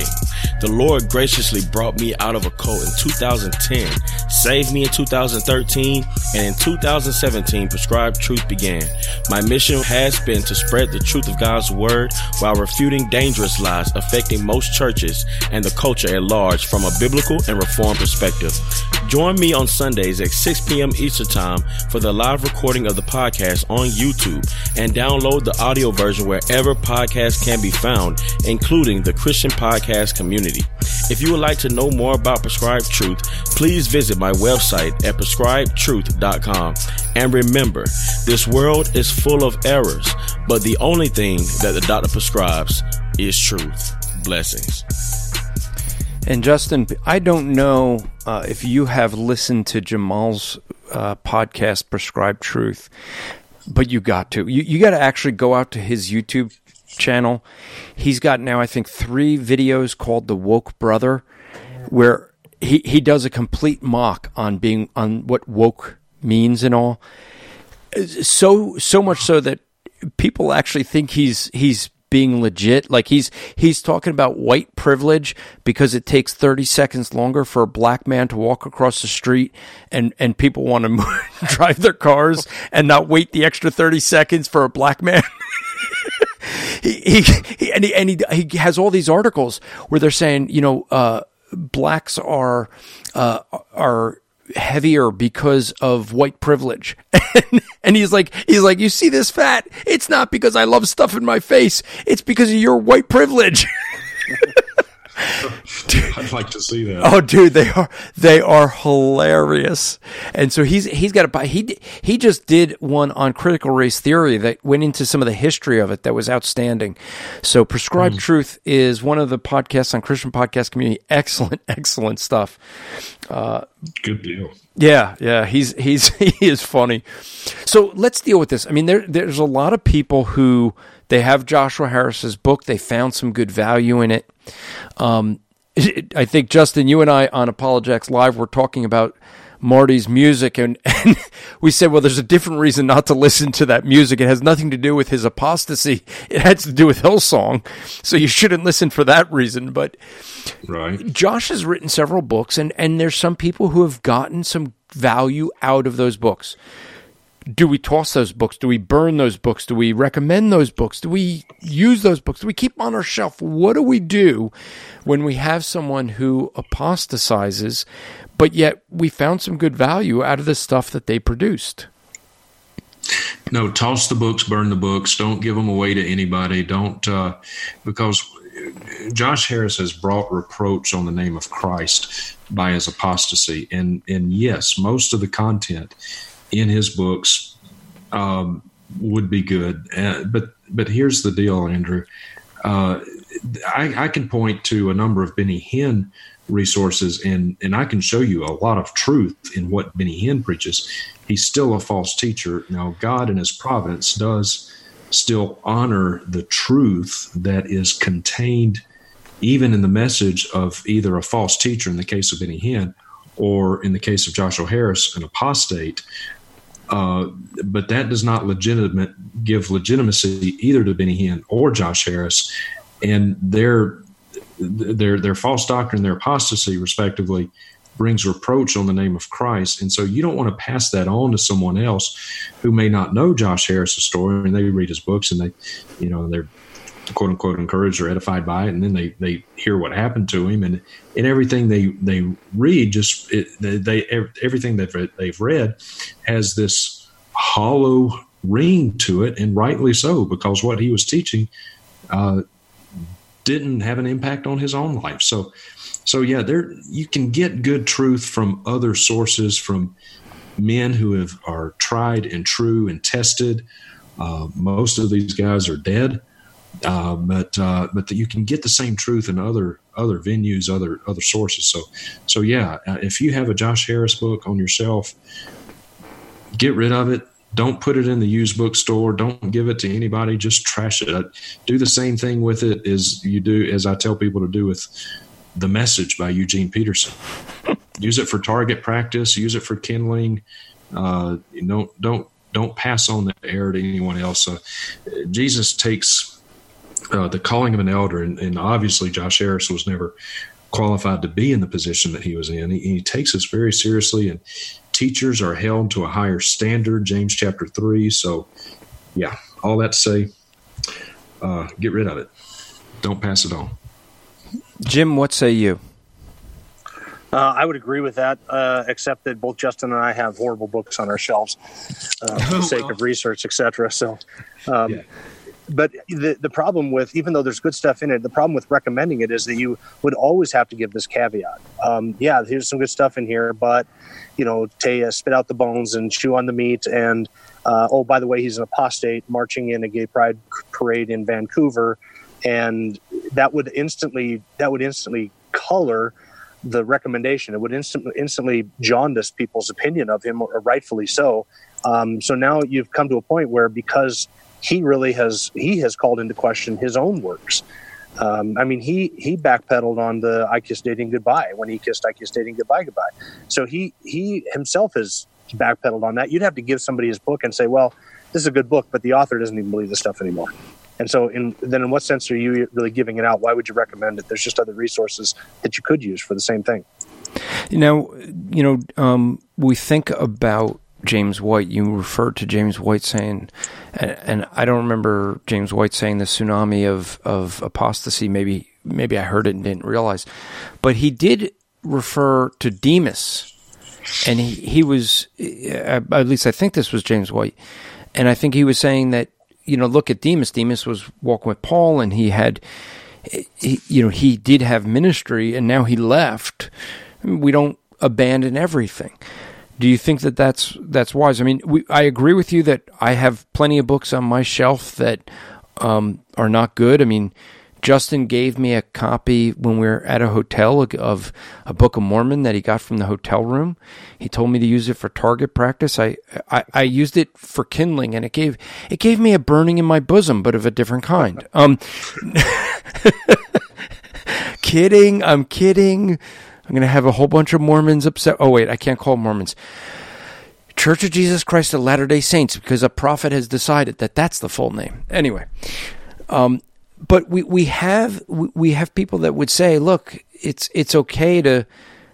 The Lord graciously brought me out of a cult in 2010, saved me in 2013, and in 2017, Prescribed Truth began. My mission has been to spread the truth of God's Word while refuting dangerous lies affecting most churches and the culture at large from a biblical and reformed perspective. Join me on Sundays at 6 p.m. Eastern Time for the live recording of the podcast on YouTube and download the audio version wherever podcasts can be found, including the Christian podcast community. If you would like to know more about Prescribed Truth, please visit my website at prescribedtruth.com. And remember, this world is full of errors, but the only thing that the doctor prescribes is truth. Blessings. And Justin, I don't know uh, if you have listened to Jamal's uh, podcast, Prescribed Truth, but you got to. You, you got to actually go out to his YouTube channel. He's got now, I think, three videos called The Woke Brother, where he, he does a complete mock on being on what woke means and all. So so much so that people actually think he's he's being legit. Like he's he's talking about white privilege because it takes 30 seconds longer for a black man to walk across the street and and people want to drive their cars and not wait the extra 30 seconds for a black man. he, he, he, and he and he, he has all these articles where they're saying, you know, uh, blacks are uh, are heavier because of white privilege. and, he's like, he's like, you see this fat? It's not because I love stuff in my face. It's because of your white privilege. I'd like to see that. Oh, dude, they are they are hilarious. And so he's he's got a he he just did one on critical race theory that went into some of the history of it that was outstanding. So prescribed mm. truth is one of the podcasts on Christian podcast community. Excellent, excellent stuff. Uh, Good deal. Yeah, yeah, he's he's he is funny. So let's deal with this. I mean, there there's a lot of people who they have Joshua Harris's book. They found some good value in it. Um, I think Justin, you and I on Apologetics Live were talking about Marty's music, and, and, we said, well, there's a different reason not to listen to that music. It has nothing to do with his apostasy. It has to do with Hillsong, so you shouldn't listen for that reason. But right, Josh has written several books, and and there's some people who have gotten some value out of those books do we toss those books? Do we burn those books? Do we recommend those books? Do we use those books? Do we keep on our shelf? What do we do when we have someone who apostatizes, but yet we found some good value out of the stuff that they produced? No, toss the books, burn the books. Don't give them away to anybody. Don't, uh, because Josh Harris has brought reproach on the name of Christ by his apostasy. And, and yes, most of the content in his books um, would be good. Uh, but but here's the deal, Andrew. Uh, I, I, can point to a number of Benny Hinn resources, and and I can show you a lot of truth in what Benny Hinn preaches. He's still a false teacher. Now, God in His providence does still honor the truth that is contained even in the message of either a false teacher in the case of Benny Hinn or in the case of Joshua Harris, an apostate. Uh, but that does not legitimate give legitimacy either to Benny Hinn or Josh Harris, and their their their false doctrine, their apostasy, respectively, brings reproach on the name of Christ. And so you don't want to pass that on to someone else who may not know Josh Harris's story and they read his books and they, you know, they're quote unquote encouraged or edified by it, and then they they hear what happened to him, and in everything they they read just it, they, everything they've they've read has this hollow ring to it, and rightly so because what he was teaching uh, didn't have an impact on his own life. So so yeah, there you can get good truth from other sources from men who have are tried and true and tested. Uh, most of these guys are dead. Uh, but uh, but that you can get the same truth in other other venues, other other sources. So so yeah, uh, if you have a Josh Harris book on your shelf, get rid of it. Don't put it in the used bookstore. Don't give it to anybody. Just trash it. Do the same thing with it as you do as I tell people to do with the message by Eugene Peterson. use it for target practice. Use it for kindling. Uh, know, don't don't pass on the error to anyone else. Uh, Jesus takes uh, the calling of an elder, and, and, obviously Josh Harris was never qualified to be in the position that he was in. He, he, takes this very seriously, and teachers are held to a higher standard. James chapter three. So, yeah, all that to say, uh, get rid of it. Don't pass it on. Jim, what say you? Uh, I would agree with that, uh, except that both Justin and I have horrible books on our shelves uh, for the sake of research, etc. So, um, yeah but the, the problem with even though there's good stuff in it the problem with recommending it is that you would always have to give this caveat. Um, yeah here's some good stuff in here but you know Taya spit out the bones and chew on the meat. And uh, oh by the way he's an apostate marching in a gay pride parade in vancouver. And that would instantly that would instantly color the recommendation. It would instantly instantly jaundice people's opinion of him or rightfully so. Um, so now you've come to a point where because he really has he has called into question his own works. Um, I mean, he he backpedaled on the "I kissed dating goodbye" when he kissed "I kissed dating goodbye" goodbye. So he he himself has backpedaled on that. You'd have to give somebody his book and say, "Well, this is a good book, but the author doesn't even believe this stuff anymore." And so, in, then in what sense are you really giving it out? Why would you recommend it? There's just other resources that you could use for the same thing. Know, you know, um, we think about James White. You referred to James White saying, and, and, I don't remember James White saying the tsunami of of apostasy. Maybe maybe I heard it and didn't realize, but he did refer to Demas, and he he was uh, uh, at least I think this was James White, and I think he was saying that you know look at Demas. Demas was walking with Paul, and he had. He, you know, he did have ministry, and now he left. We don't abandon everything. Do you think that that's that's wise? I mean, we, I agree with you that I have plenty of books on my shelf that um, are not good. I mean, Justin gave me a copy when we were at a hotel of a Book of Mormon that he got from the hotel room. He told me to use it for target practice. I, I, I used it for kindling, and it gave it gave me a burning in my bosom, but of a different kind. Um, kidding, I'm kidding. I'm going to have a whole bunch of Mormons upset. Oh, wait, I can't call Mormons. Church of Jesus Christ of Latter day Saints, because a prophet has decided that that's the full name. Anyway, um, but we, we have we have people that would say, look, it's it's okay to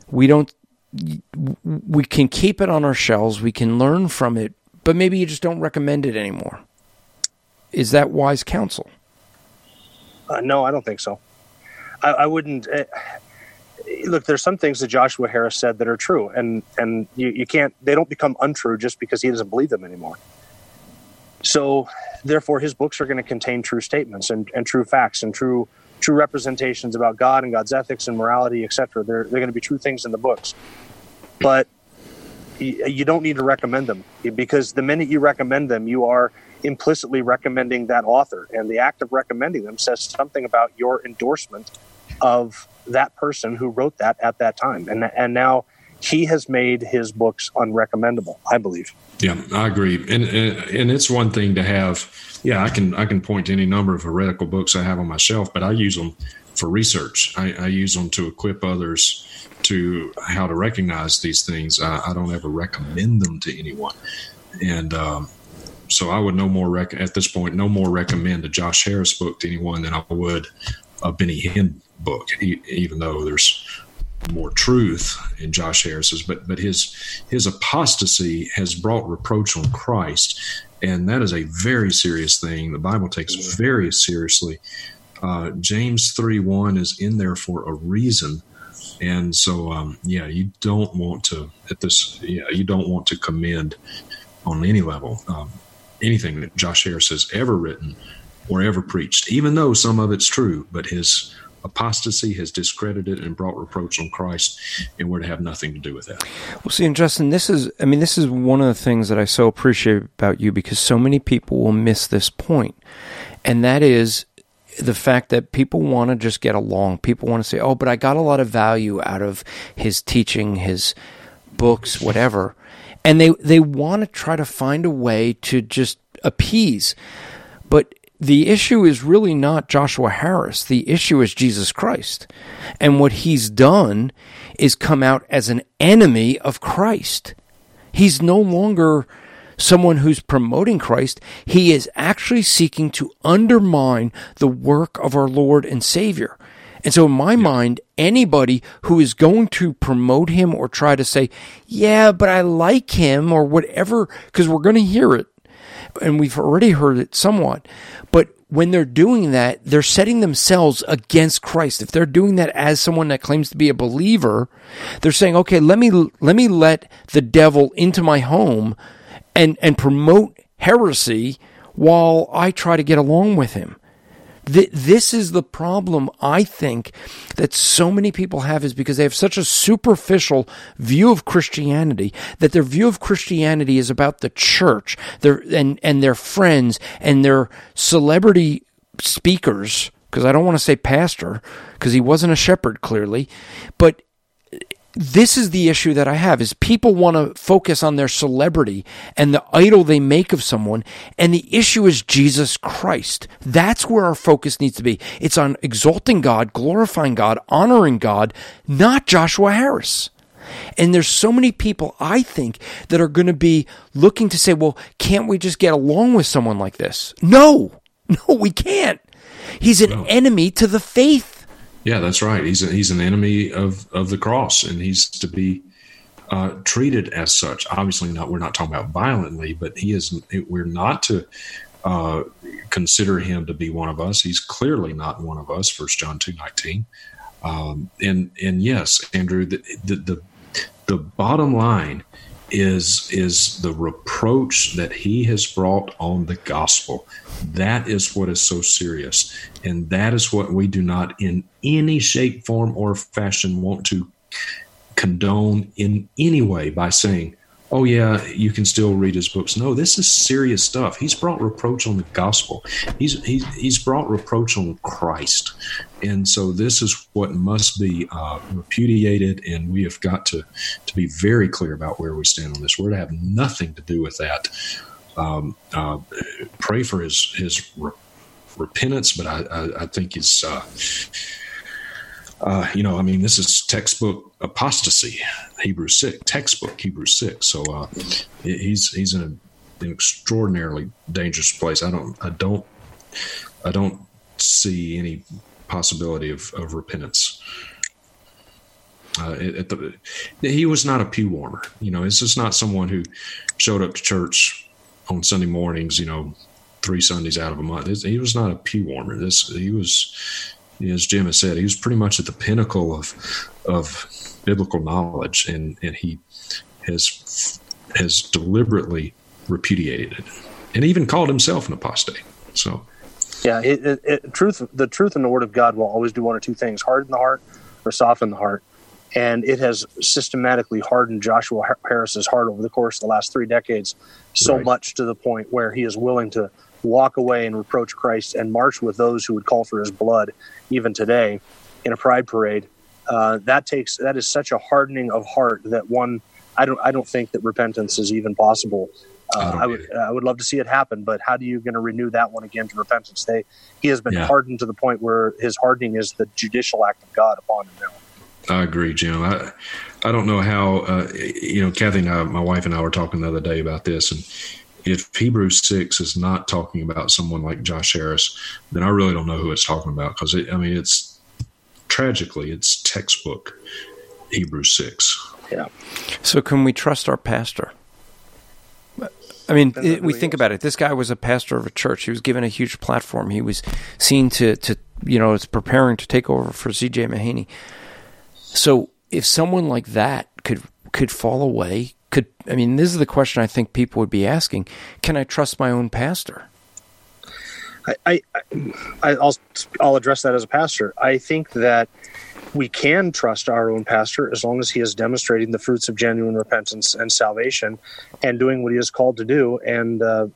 we don't we can keep it on our shelves, we can learn from it, but maybe you just don't recommend it anymore. Is that wise counsel? Uh, no, I don't think so. I, I wouldn't. Uh, look, there's some things that Joshua Harris said that are true, and and you, you can't. They don't become untrue just because he doesn't believe them anymore. So, therefore, his books are going to contain true statements and, and true facts and true true representations about God and God's ethics and morality, etc. They're they're going to be true things in the books, but you, you don't need to recommend them because the minute you recommend them, you are implicitly recommending that author, and the act of recommending them says something about your endorsement of that person who wrote that at that time. And, and now he has made his books unrecommendable, I believe. Yeah, I agree. And, and, and it's one thing to have, yeah, I can, I can point to any number of heretical books I have on my shelf, but I use them for research. I, I use them to equip others to how to recognize these things. I, I don't ever recommend them to anyone. And, um, so I would no more rec- at this point no more recommend a Josh Harris book to anyone than I would a Benny Hinn book, even though there's more truth in Josh Harris's, but but his his apostasy has brought reproach on Christ, and that is a very serious thing. The Bible takes very seriously. Uh, James three one is in there for a reason, and so um, yeah, you don't want to at this yeah you don't want to commend on any level um, anything that Josh Harris has ever written or ever preached, even though some of it's true, but his apostasy has discredited and brought reproach on Christ, and we're to have nothing to do with that. Well, see, and Justin, this is, I mean, this is one of the things that I so appreciate about you because so many people will miss this point, and that is the fact that people want to just get along. People want to say, oh, but I got a lot of value out of his teaching, his books, whatever. And they, they want to try to find a way to just appease. But the issue is really not Joshua Harris. The issue is Jesus Christ. And what he's done is come out as an enemy of Christ. He's no longer someone who's promoting Christ. He is actually seeking to undermine the work of our Lord and Savior. And so, in my mind, anybody who is going to promote him or try to say, yeah, but I like him or whatever, because we're going to hear it, and we've already heard it somewhat. But when they're doing that, they're setting themselves against Christ. If they're doing that as someone that claims to be a believer, they're saying, "Okay, let me let me let the devil into my home and and promote heresy while I try to get along with him." This is the problem I think that so many people have is because they have such a superficial view of Christianity that their view of Christianity is about the church their, and, and their friends and their celebrity speakers because I don't want to say pastor because he wasn't a shepherd clearly but this is the issue that I have is people want to focus on their celebrity and the idol they make of someone and the issue is Jesus Christ. That's where our focus needs to be. It's on exalting God, glorifying God, honoring God, not Joshua Harris. And there's so many people, I think, that are going to be looking to say, well, can't we just get along with someone like this? No, No, we can't. He's an No. enemy to the faith. Yeah, that's right. He's a, he's an enemy of of the cross, and he's to be uh, treated as such. Obviously, not. We're not talking about violently, but he is. We're not to uh, consider him to be one of us. He's clearly not one of us. First John two nineteen. Um, and and yes, Andrew, the, the the the bottom line is is the reproach that he has brought on the gospel. That is what is so serious, and that is what we do not, in any shape, form, or fashion, want to condone in any way by saying, "Oh yeah, you can still read his books." No, this is serious stuff. He's brought reproach on the gospel. He's he's he's brought reproach on Christ, and so this is what must be uh, repudiated. And we have got to to be very clear about where we stand on this. We're to have nothing to do with that. Um, uh, pray for his his re- repentance, but I I, I think it's. Uh, uh, you know, I mean, this is textbook apostasy, Hebrew six, textbook Hebrew six. So uh, he's he's in a, an extraordinarily dangerous place. I don't I don't I don't see any possibility of, of repentance. Uh, at the, he was not a pew warmer. You know, it's just not someone who showed up to church on Sunday mornings. You know, three Sundays out of a month. He was not a pew warmer. This he was as Jim has said, he was pretty much at the pinnacle of of biblical knowledge, and and he has has deliberately repudiated it, and even called himself an apostate. So, Yeah, it, it, it, truth. The truth in the Word of God will always do one or two things: harden the heart or soften the heart. And it has systematically hardened Joshua Harris's heart over the course of the last three decades, so Right. much to the point where he is willing to walk away and reproach Christ and march with those who would call for his blood, even today, in a pride parade. Uh, that takes that is such a hardening of heart that one. I don't. I don't think that repentance is even possible. Uh, I I would. I would love to see it happen, but how do you going to renew that one again to repentance? They he has been Yeah. hardened to the point where his hardening is the judicial act of God upon him now. I agree, Jim. I I don't know how uh, you know, Kathy and I, my wife and I were talking the other day about this, and if Hebrews six is not talking about someone like Josh Harris, then I really don't know who it's talking about because I mean, it's tragically it's textbook Hebrews six. Yeah. So, can we trust our pastor? I mean, it, we think about it. This guy was a pastor of a church. He was given a huge platform. He was seen to, to you know, is preparing to take over for C.J. Mahaney. So, if someone like that could could fall away, could I mean, this is the question I think people would be asking: Can I trust my own pastor? I, I, I I'll I'll address that as a pastor. I think that we can trust our own pastor as long as he is demonstrating the fruits of genuine repentance and salvation, and doing what he is called to do, and uh,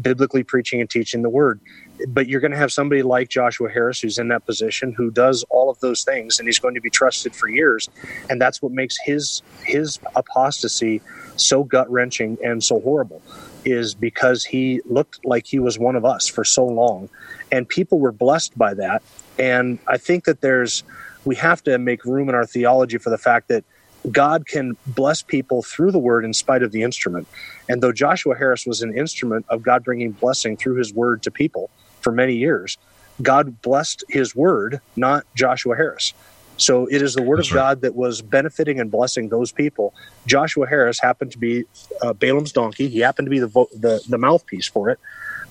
biblically preaching and teaching the word. But you're going to have somebody like Joshua Harris who's in that position who does all of those things, and he's going to be trusted for years, and that's what makes his his apostasy so gut wrenching and so horrible is because he looked like he was one of us for so long and people were blessed by that and i think that there's we have to make room in our theology for the fact that god can bless people through the word in spite of the instrument and though joshua harris was an instrument of god bringing blessing through his word to people for many years god blessed his word not joshua harris so it is the word That's of right. God that was benefiting and blessing those people. Joshua Harris happened to be uh, Balaam's donkey. He happened to be the, vo- the the mouthpiece for it,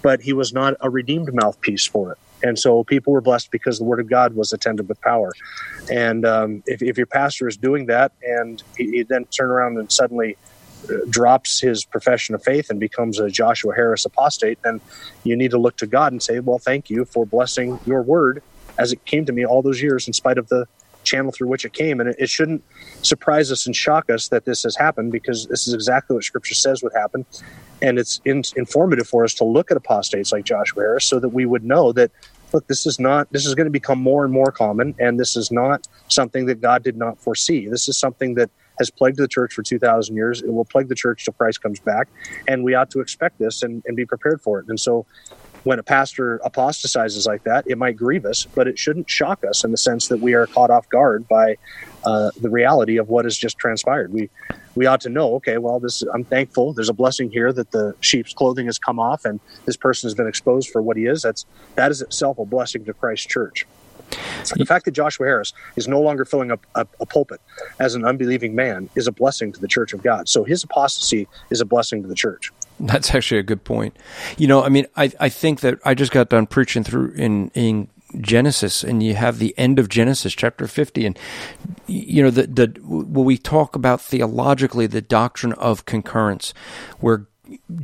but he was not a redeemed mouthpiece for it. And so people were blessed because the word of God was attended with power. And um, if, if your pastor is doing that, and he, he then turn around and suddenly drops his profession of faith and becomes a Joshua Harris apostate, then you need to look to God and say, "Well, thank you for blessing your word as it came to me all those years, in spite of the channel through which it came. And it, it shouldn't surprise us and shock us that this has happened because this is exactly what Scripture says would happen. And it's in, informative for us to look at apostates like Joshua Harris so that we would know that, look, this is not, this is going to become more and more common. And this is not something that God did not foresee. This is something that has plagued the church for 2,000 years. It will plague the church till Christ comes back. And we ought to expect this and, and be prepared for it. And so when a pastor apostatizes like that, it might grieve us, but it shouldn't shock us in the sense that we are caught off guard by uh, the reality of what has just transpired. We we ought to know, okay, well, this I'm thankful. There's a blessing here that the sheep's clothing has come off, and this person has been exposed for what he is. That's that is itself a blessing to Christ's church. The fact that Joshua Harris is no longer filling up a, a, pulpit as an unbelieving man is a blessing to the church of God. So his apostasy is a blessing to the church. That's actually a good point. You know, I mean, I, I think that I just got done preaching through in, in Genesis, and you have the end of Genesis, chapter 50. And, you know, the, the, when we talk about theologically the doctrine of concurrence, where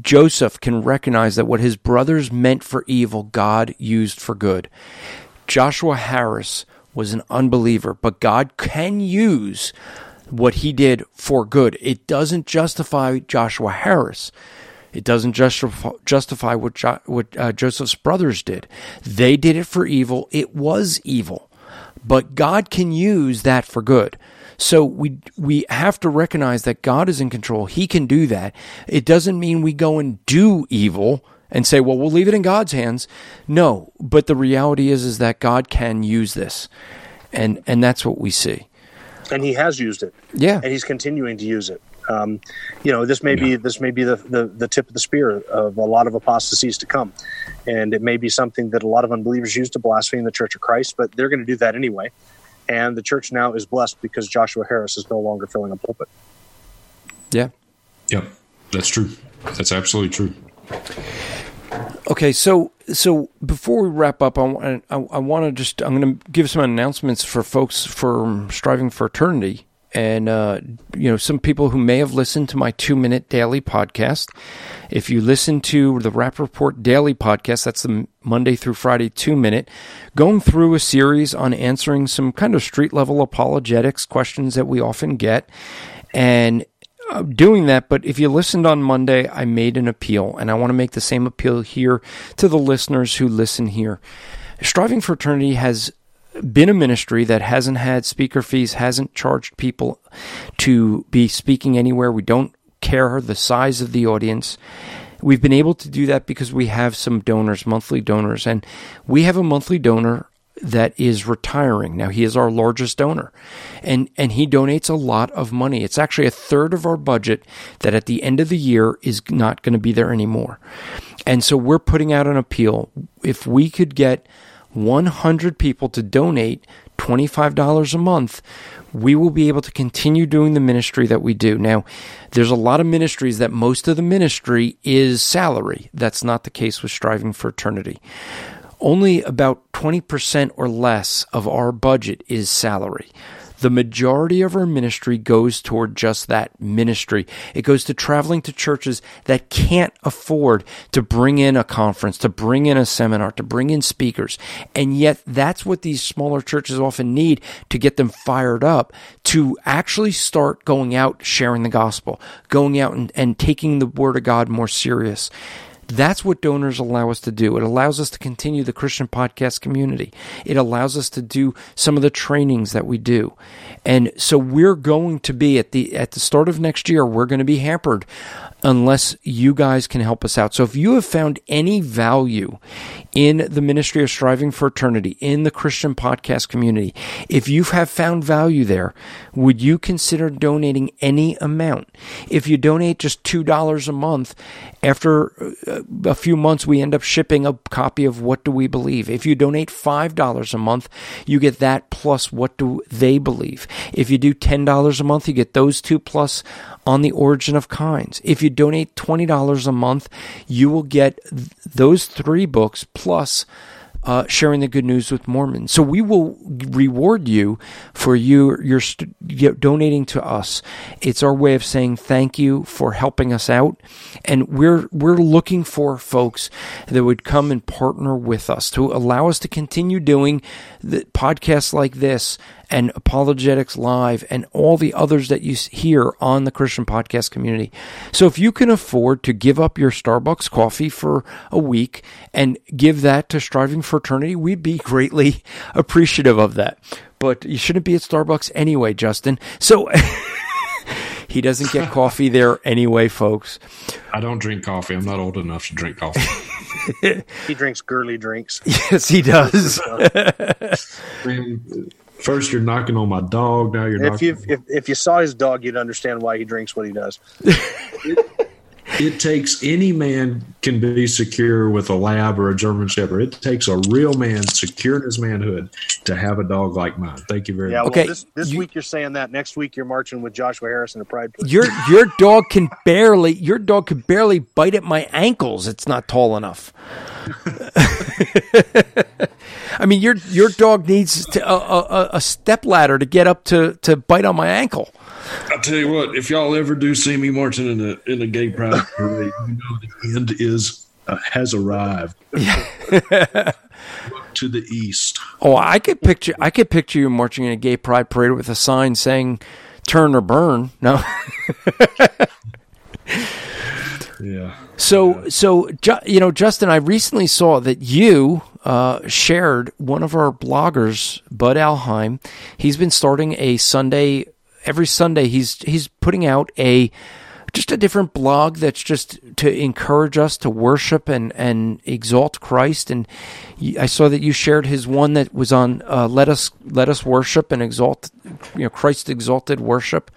Joseph can recognize that what his brothers meant for evil, God used for good. Joshua Harris was an unbeliever, but God can use what he did for good. It doesn't justify Joshua Harris. It doesn't justify, what, jo- what uh, Joseph's brothers did. They did it for evil. It was evil. But God can use that for good. So we we have to recognize that God is in control. He can do that. It doesn't mean we go and do evil and say, "Well, we'll leave it in God's hands." No, but the reality is is that God can use this. And and that's what we see. And he has used it. Yeah. And he's continuing to use it. Um, you know, this may yeah. be this may be the, the, the tip of the spear of a lot of apostasies to come, and it may be something that a lot of unbelievers use to blaspheme the Church of Christ, but they're going to do that anyway. And the church now is blessed because Joshua Harris is no longer filling a pulpit. Yeah. Yep, that's true. That's absolutely true. Okay, so so before we wrap up, I, I, I want to just I'm going to give some announcements for folks for striving for eternity. And uh, you know some people who may have listened to my two minute daily podcast. If you listen to the rap report daily podcast that's the monday through friday two minute going through a series on answering some kind of street level apologetics questions that we often get. And Uh, doing that but if you listened on monday i made an appeal and i want to make the same appeal here to the listeners who listen here striving for Eternity has been a ministry that hasn't had speaker fees, hasn't charged people to be speaking anywhere. We don't care the size of the audience. We've been able to do that because we have some donors, monthly donors, and we have a monthly donor that is retiring. Now he is our largest donor and and he donates a lot of money. It's actually a third of our budget that at the end of the year is not going to be there anymore. And so we're putting out an appeal if we could get 100 people to donate $25 a month, we will be able to continue doing the ministry that we do. Now, there's a lot of ministries that most of the ministry is salary. That's not the case with Striving for Eternity. Only about 20% or less of our budget is salary the majority of our ministry goes toward just that ministry. It goes to traveling to churches that can't afford to bring in a conference, to bring in a seminar, to bring in speakers. And yet that's what these smaller churches often need to get them fired up to actually start going out sharing the gospel, going out and, and taking the word of God more serious. That's what donors allow us to do. It allows us to continue the Christian podcast community. It allows us to do some of the trainings that we do. And so we're going to be at the at the start of next year, we're going to be hampered unless you guys can help us out. So if you have found any value in the ministry of striving for eternity, in the Christian podcast community, if you have found value there, would you consider donating any amount? If you donate just $2 a month, after uh, a few months, we end up shipping a copy of What Do We Believe? If you donate $5 a month, you get that plus What Do They Believe? If you do $10 a month, you get those two plus on the origin of kinds. If you donate $20 a month, you will get th- those three books plus uh, sharing the good news with Mormons. So we will reward you for you your st- donating to us. It's our way of saying thank you for helping us out, and we're we're looking for folks that would come and partner with us to allow us to continue doing the podcasts like this and Apologetics Live and all the others that you hear on the Christian podcast community. So if you can afford to give up your Starbucks coffee for a week and give that to Striving for Eternity, we'd be greatly appreciative of that. But you shouldn't be at Starbucks anyway, Justin. So He doesn't get coffee there anyway, folks. I don't drink coffee. I'm not old enough to drink coffee. he drinks girly drinks. Yes, he does. First, you're knocking on my dog. Now you're if knocking. you if, if you saw his dog, you'd understand why he drinks what he does. it takes any man can be secure with a lab or a German Shepherd. It takes a real man secure in his manhood to have a dog like mine. Thank you very Yeah, much. well, this, this week you're saying that. Next week you're marching with Joshua Harris in a pride. Parade. Your your dog can barely your dog can barely bite at my ankles. It's not tall enough. I mean, your your dog needs to, a, a, a step ladder to get up to, to bite on my ankle. I'll tell you what. If y'all ever do see me marching in a in a gay pride parade, you know the end is uh, has arrived. Look to the east. Oh, I could picture I could picture you marching in a gay pride parade with a sign saying "Turn or burn." No. Yeah. So, so you know, Justin, I recently saw that you uh, shared one of our bloggers, Bud Alheim. He's been starting a Sunday every Sunday. He's he's putting out a just a different blog that's just to encourage us to worship and and exalt Christ. And I saw that you shared his one that was on uh, let us let us worship and exalt, you know, Christ exalted worship.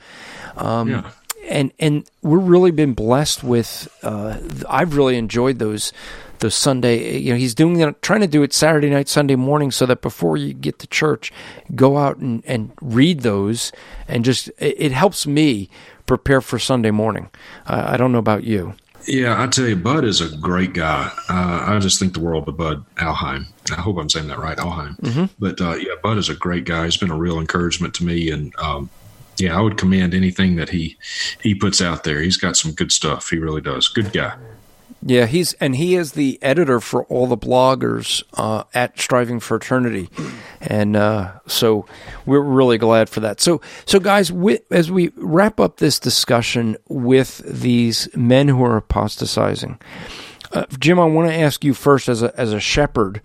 Um, Yeah. And and we're really been blessed with. Uh, I've really enjoyed those those Sunday. You know, he's doing that, trying to do it Saturday night, Sunday morning, so that before you get to church, go out and and read those, and just it, it helps me prepare for Sunday morning. Uh, I don't know about you. Yeah, I tell you, Bud is a great guy. Uh, I just think the world of Bud Alheim. I hope I'm saying that right, Alheim. Mhm. But uh, yeah, Bud is a great guy. He's been a real encouragement to me, and um, yeah, I would commend anything that he he puts out there. He's got some good stuff. He really does. Good guy. Yeah, he's and he is the editor for all the bloggers uh, at Striving for Eternity, and uh, so we're really glad for that. So, so guys, wi as we wrap up this discussion with these men who are apostatizing, uh, Jim, I want to ask you first, as a as a shepherd,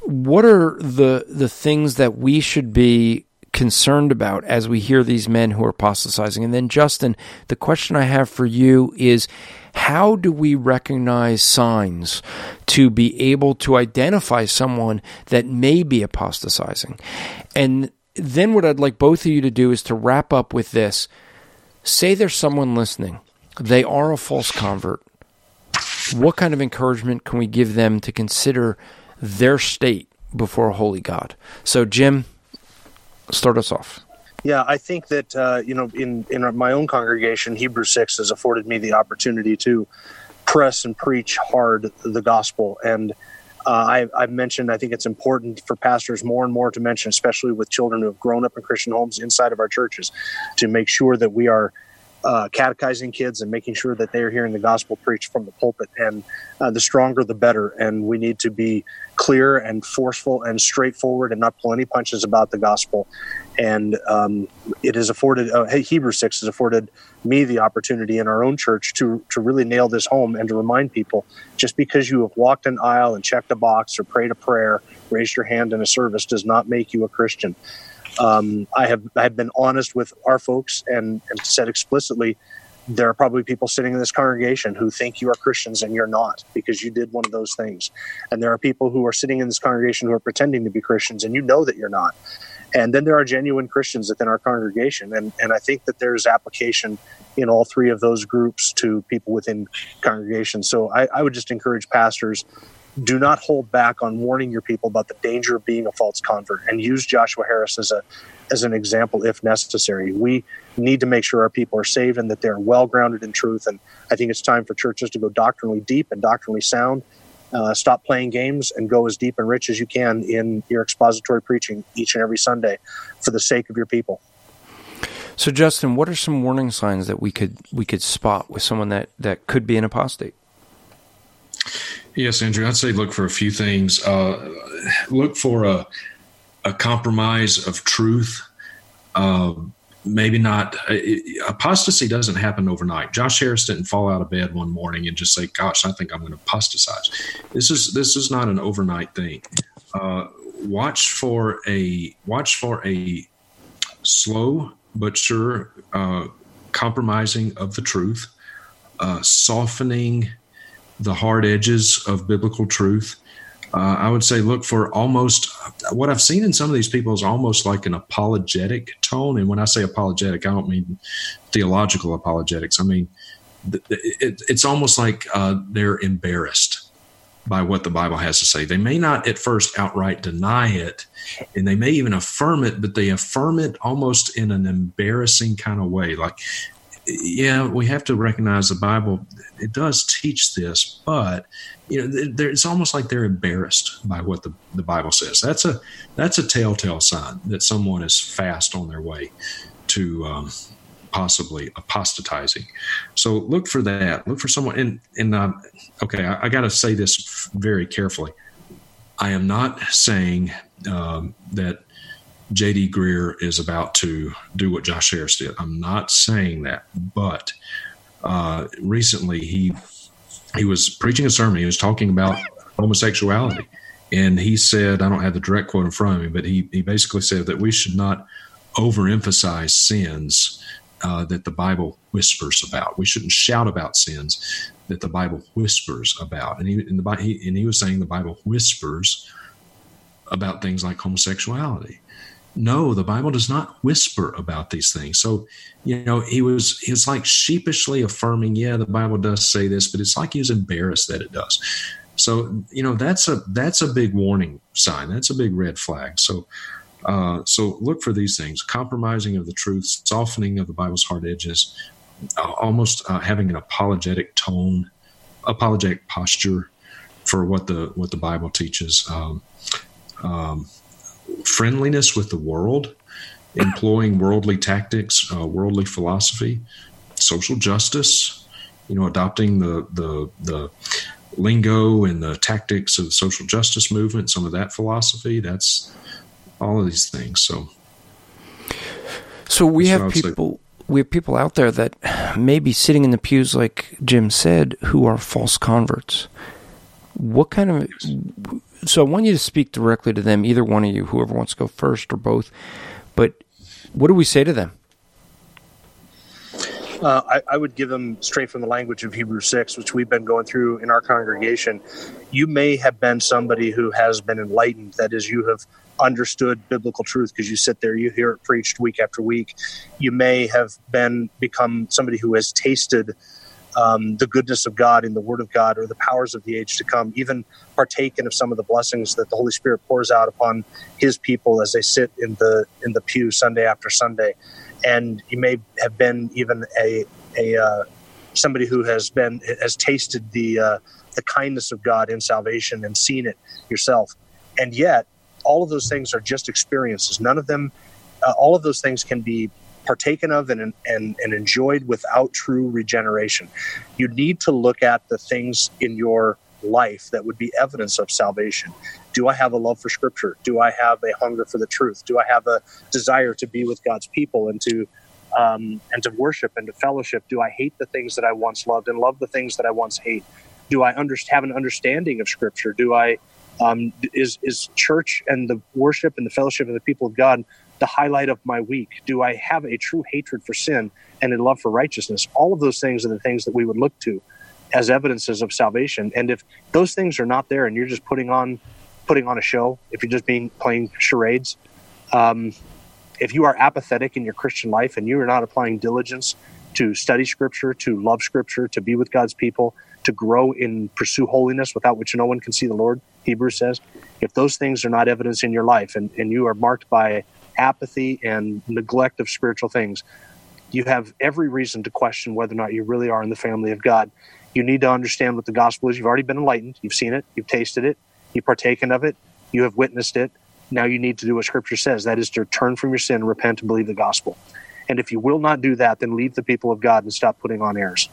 what are the the things that we should be concerned about as we hear these men who are apostatizing? And then, Justin, the question I have for you is how do we recognize signs to be able to identify someone that may be apostatizing? And then, what I'd like both of you to do is to wrap up with this say there's someone listening, they are a false convert. What kind of encouragement can we give them to consider their state before a holy God? So, Jim, start us off. Yeah, I think that uh, you know, in in my own congregation, Hebrew Six has afforded me the opportunity to press and preach hard the gospel. And uh, I, I've mentioned, I think it's important for pastors more and more to mention, especially with children who have grown up in Christian homes inside of our churches, to make sure that we are uh, catechizing kids and making sure that they are hearing the gospel preached from the pulpit. And uh, the stronger, the better. And we need to be clear and forceful and straightforward and not pull any punches about the gospel. And um, it has afforded, uh, Hebrew 6 has afforded me the opportunity in our own church to, to really nail this home and to remind people just because you have walked an aisle and checked a box or prayed a prayer, raised your hand in a service, does not make you a Christian. Um, I have I have been honest with our folks and, and said explicitly there are probably people sitting in this congregation who think you are Christians and you're not because you did one of those things. And there are people who are sitting in this congregation who are pretending to be Christians and you know that you're not. And then there are genuine Christians within our congregation. And, and I think that there's application in all three of those groups to people within congregations. So I, I would just encourage pastors do not hold back on warning your people about the danger of being a false convert and use Joshua Harris as a as an example if necessary. We need to make sure our people are saved and that they're well grounded in truth. And I think it's time for churches to go doctrinally deep and doctrinally sound. Uh, stop playing games and go as deep and rich as you can in your expository preaching each and every Sunday for the sake of your people. So, Justin, what are some warning signs that we could we could spot with someone that that could be an apostate? Yes, Andrew. I'd say look for a few things. Uh, look for a a compromise of truth. Uh, maybe not. Uh, apostasy doesn't happen overnight. Josh Harris didn't fall out of bed one morning and just say, "Gosh, I think I'm going to apostatize." This is this is not an overnight thing. Uh, watch for a watch for a slow but sure uh, compromising of the truth, uh, softening the hard edges of biblical truth. Uh, I would say look for almost what I've seen in some of these people is almost like an apologetic tone. And when I say apologetic, I don't mean theological apologetics. I mean it, it's almost like uh, they're embarrassed by what the Bible has to say. They may not at first outright deny it, and they may even affirm it, but they affirm it almost in an embarrassing kind of way. Like, yeah, we have to recognize the Bible. It does teach this, but you know, it's almost like they're embarrassed by what the, the Bible says. That's a that's a telltale sign that someone is fast on their way to um, possibly apostatizing. So look for that. Look for someone. And and uh, okay, I, I got to say this very carefully. I am not saying um, that J.D. Greear is about to do what Josh Harris did. I'm not saying that, but uh, recently he he was preaching a sermon. He was talking about homosexuality, and he said, I don't have the direct quote in front of me, but he he basically said that we should not overemphasize sins uh, that the Bible whispers about. We shouldn't shout about sins that the Bible whispers about. And he, in the, he, and he was saying the Bible whispers about things like homosexuality. No, the Bible does not whisper about these things. So, you know, he was he was like sheepishly affirming, yeah, the Bible does say this, but it's like he was embarrassed that it does. So, you know, that's a that's a big warning sign. That's a big red flag. So, uh, so look for these things compromising of the truth, softening of the Bible's hard edges, uh, almost uh, having an apologetic tone, apologetic posture for what the what the Bible teaches, um, um, friendliness with the world, employing worldly tactics, uh, worldly philosophy, social justice, you know, adopting the the the lingo and the tactics of the social justice movement, some of that philosophy. That's all of these things. So, so we have people. Say. We have people out there that may be sitting in the pews, like Jim said, who are false converts. What kind of so I want you to speak directly to them, either one of you, whoever wants to go first or both. But what do we say to them? Uh, I, I, would give them straight from the language of Hebrews 6, which we've been going through in our congregation. You may have been somebody who has been enlightened. That is, you have understood biblical truth because you sit there, you hear it preached week after week. You may have been become somebody who has tasted um, the goodness of God in the Word of God or the powers of the age to come, even partaken of some of the blessings that the Holy Spirit pours out upon His people as they sit in the in the pew Sunday after Sunday. And you may have been even a a uh, somebody who has been has tasted the uh, the kindness of God in salvation and seen it yourself. And yet, all of those things are just experiences. None of them, uh, all of those things can be partaken of and, and, and enjoyed without true regeneration. You need to look at the things in your life that would be evidence of salvation. Do I have a love for Scripture? Do I have a hunger for the truth? Do I have a desire to be with God's people and to um, and to worship and to fellowship? Do I hate the things that I once loved and love the things that I once hate? Do I under, have an understanding of Scripture? Do I um, is is church and the worship and the fellowship of the people of God the highlight of my week? Do I have a true hatred for sin and a love for righteousness? All of those things are the things that we would look to as evidences of salvation. And if those things are not there, and you're just putting on putting on a show, if you're just being playing charades, um, if you are apathetic in your Christian life and you are not applying diligence to study Scripture, to love Scripture, to be with God's people, to grow in pursue holiness without which no one can see the Lord, Hebrews says. If those things are not evidence in your life and, and you are marked by apathy and neglect of spiritual things, you have every reason to question whether or not you really are in the family of God. You need to understand what the gospel is. You've already been enlightened, you've seen it, you've tasted it, you've partaken of it, you have witnessed it. Now you need to do what scripture says that is to turn from your sin, repent, and believe the gospel. And if you will not do that, then leave the people of God and stop putting on airs.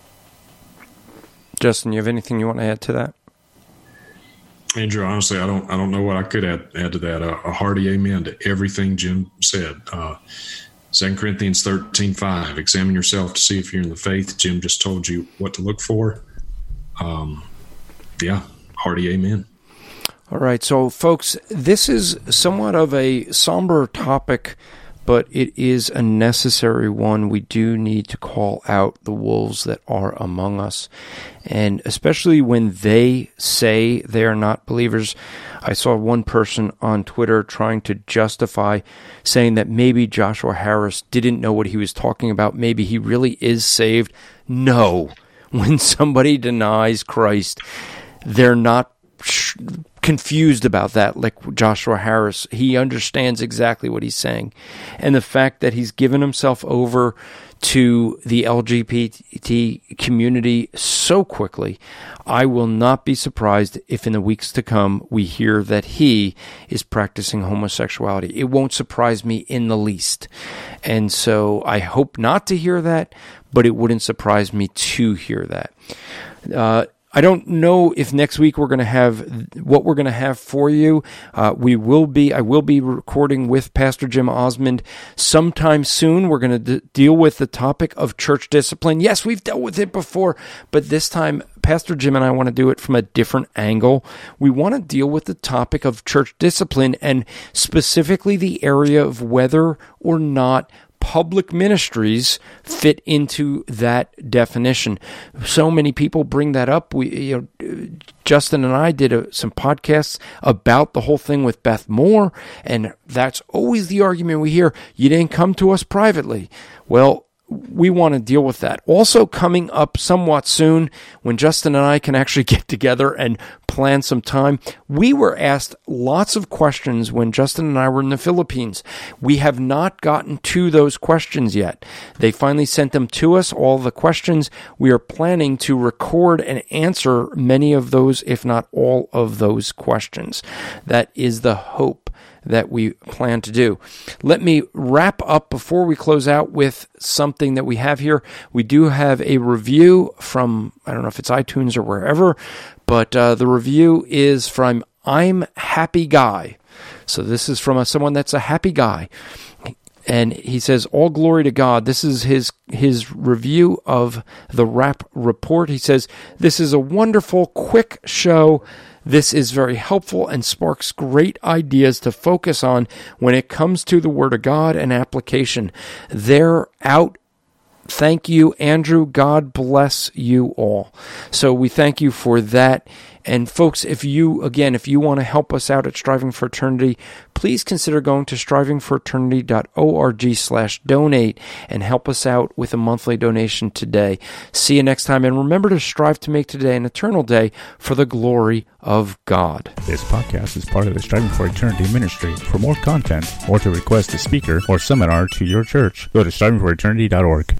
Justin, you have anything you want to add to that? Andrew, honestly, I don't, I don't know what I could add, add to that. A, a hearty amen to everything Jim said. Uh, 2 Corinthians 13, 5, examine yourself to see if you're in the faith. Jim just told you what to look for. Um, yeah, hearty amen. All right. So, folks, this is somewhat of a somber topic but it is a necessary one. We do need to call out the wolves that are among us. And especially when they say they are not believers. I saw one person on Twitter trying to justify saying that maybe Joshua Harris didn't know what he was talking about. Maybe he really is saved. No. When somebody denies Christ, they're not confused about that like Joshua Harris. He understands exactly what he's saying. And the fact that he's given himself over to the LGBT community so quickly, I will not be surprised if in the weeks to come we hear that he is practicing homosexuality. It won't surprise me in the least. And so I hope not to hear that, but it wouldn't surprise me to hear that. Uh, I don't know if next week we're going to have what we're going to have for you. Uh, we will be, I will be recording with Pastor Jim Osborne sometime soon. We're going to d- deal with the topic of church discipline. Yes, we've dealt with it before, but this time Pastor Jim and I want to do it from a different angle. We want to deal with the topic of church discipline and specifically the area of whether or not public ministries fit into that definition. So many people bring that up. We, you know, Justin and I did a, some podcasts about the whole thing with Beth Moore, and that's always the argument we hear. You didn't come to us privately. Well, we want to deal with that. Also, coming up somewhat soon, when Justin and I can actually get together and plan some time, we were asked lots of questions when Justin and I were in the Philippines. We have not gotten to those questions yet. They finally sent them to us, all the questions. We are planning to record and answer many of those, if not all of those questions. That is the hope that we plan to do. Let me wrap up before we close out with something that we have here. We do have a review from, I don't know if it's iTunes or wherever, but uh, the review is from I'm Happy Guy. So this is from a, someone that's a happy guy. And he says, "All glory to God." This is his his review of the Rap Report. He says, "This is a wonderful, quick show this is very helpful and sparks great ideas to focus on when it comes to the Word of God and application. They're out thank you, Andrew. God bless you all. So we thank you for that. And folks, if you, again, if you want to help us out at Striving for Eternity, please consider going to strivingforeternity.org slash donate and help us out with a monthly donation today. See you next time. And remember to strive to make today an eternal day for the glory of God. This podcast is part of the Striving for Eternity ministry. For more content or to request a speaker or seminar to your church, go to strivingforeternity.org.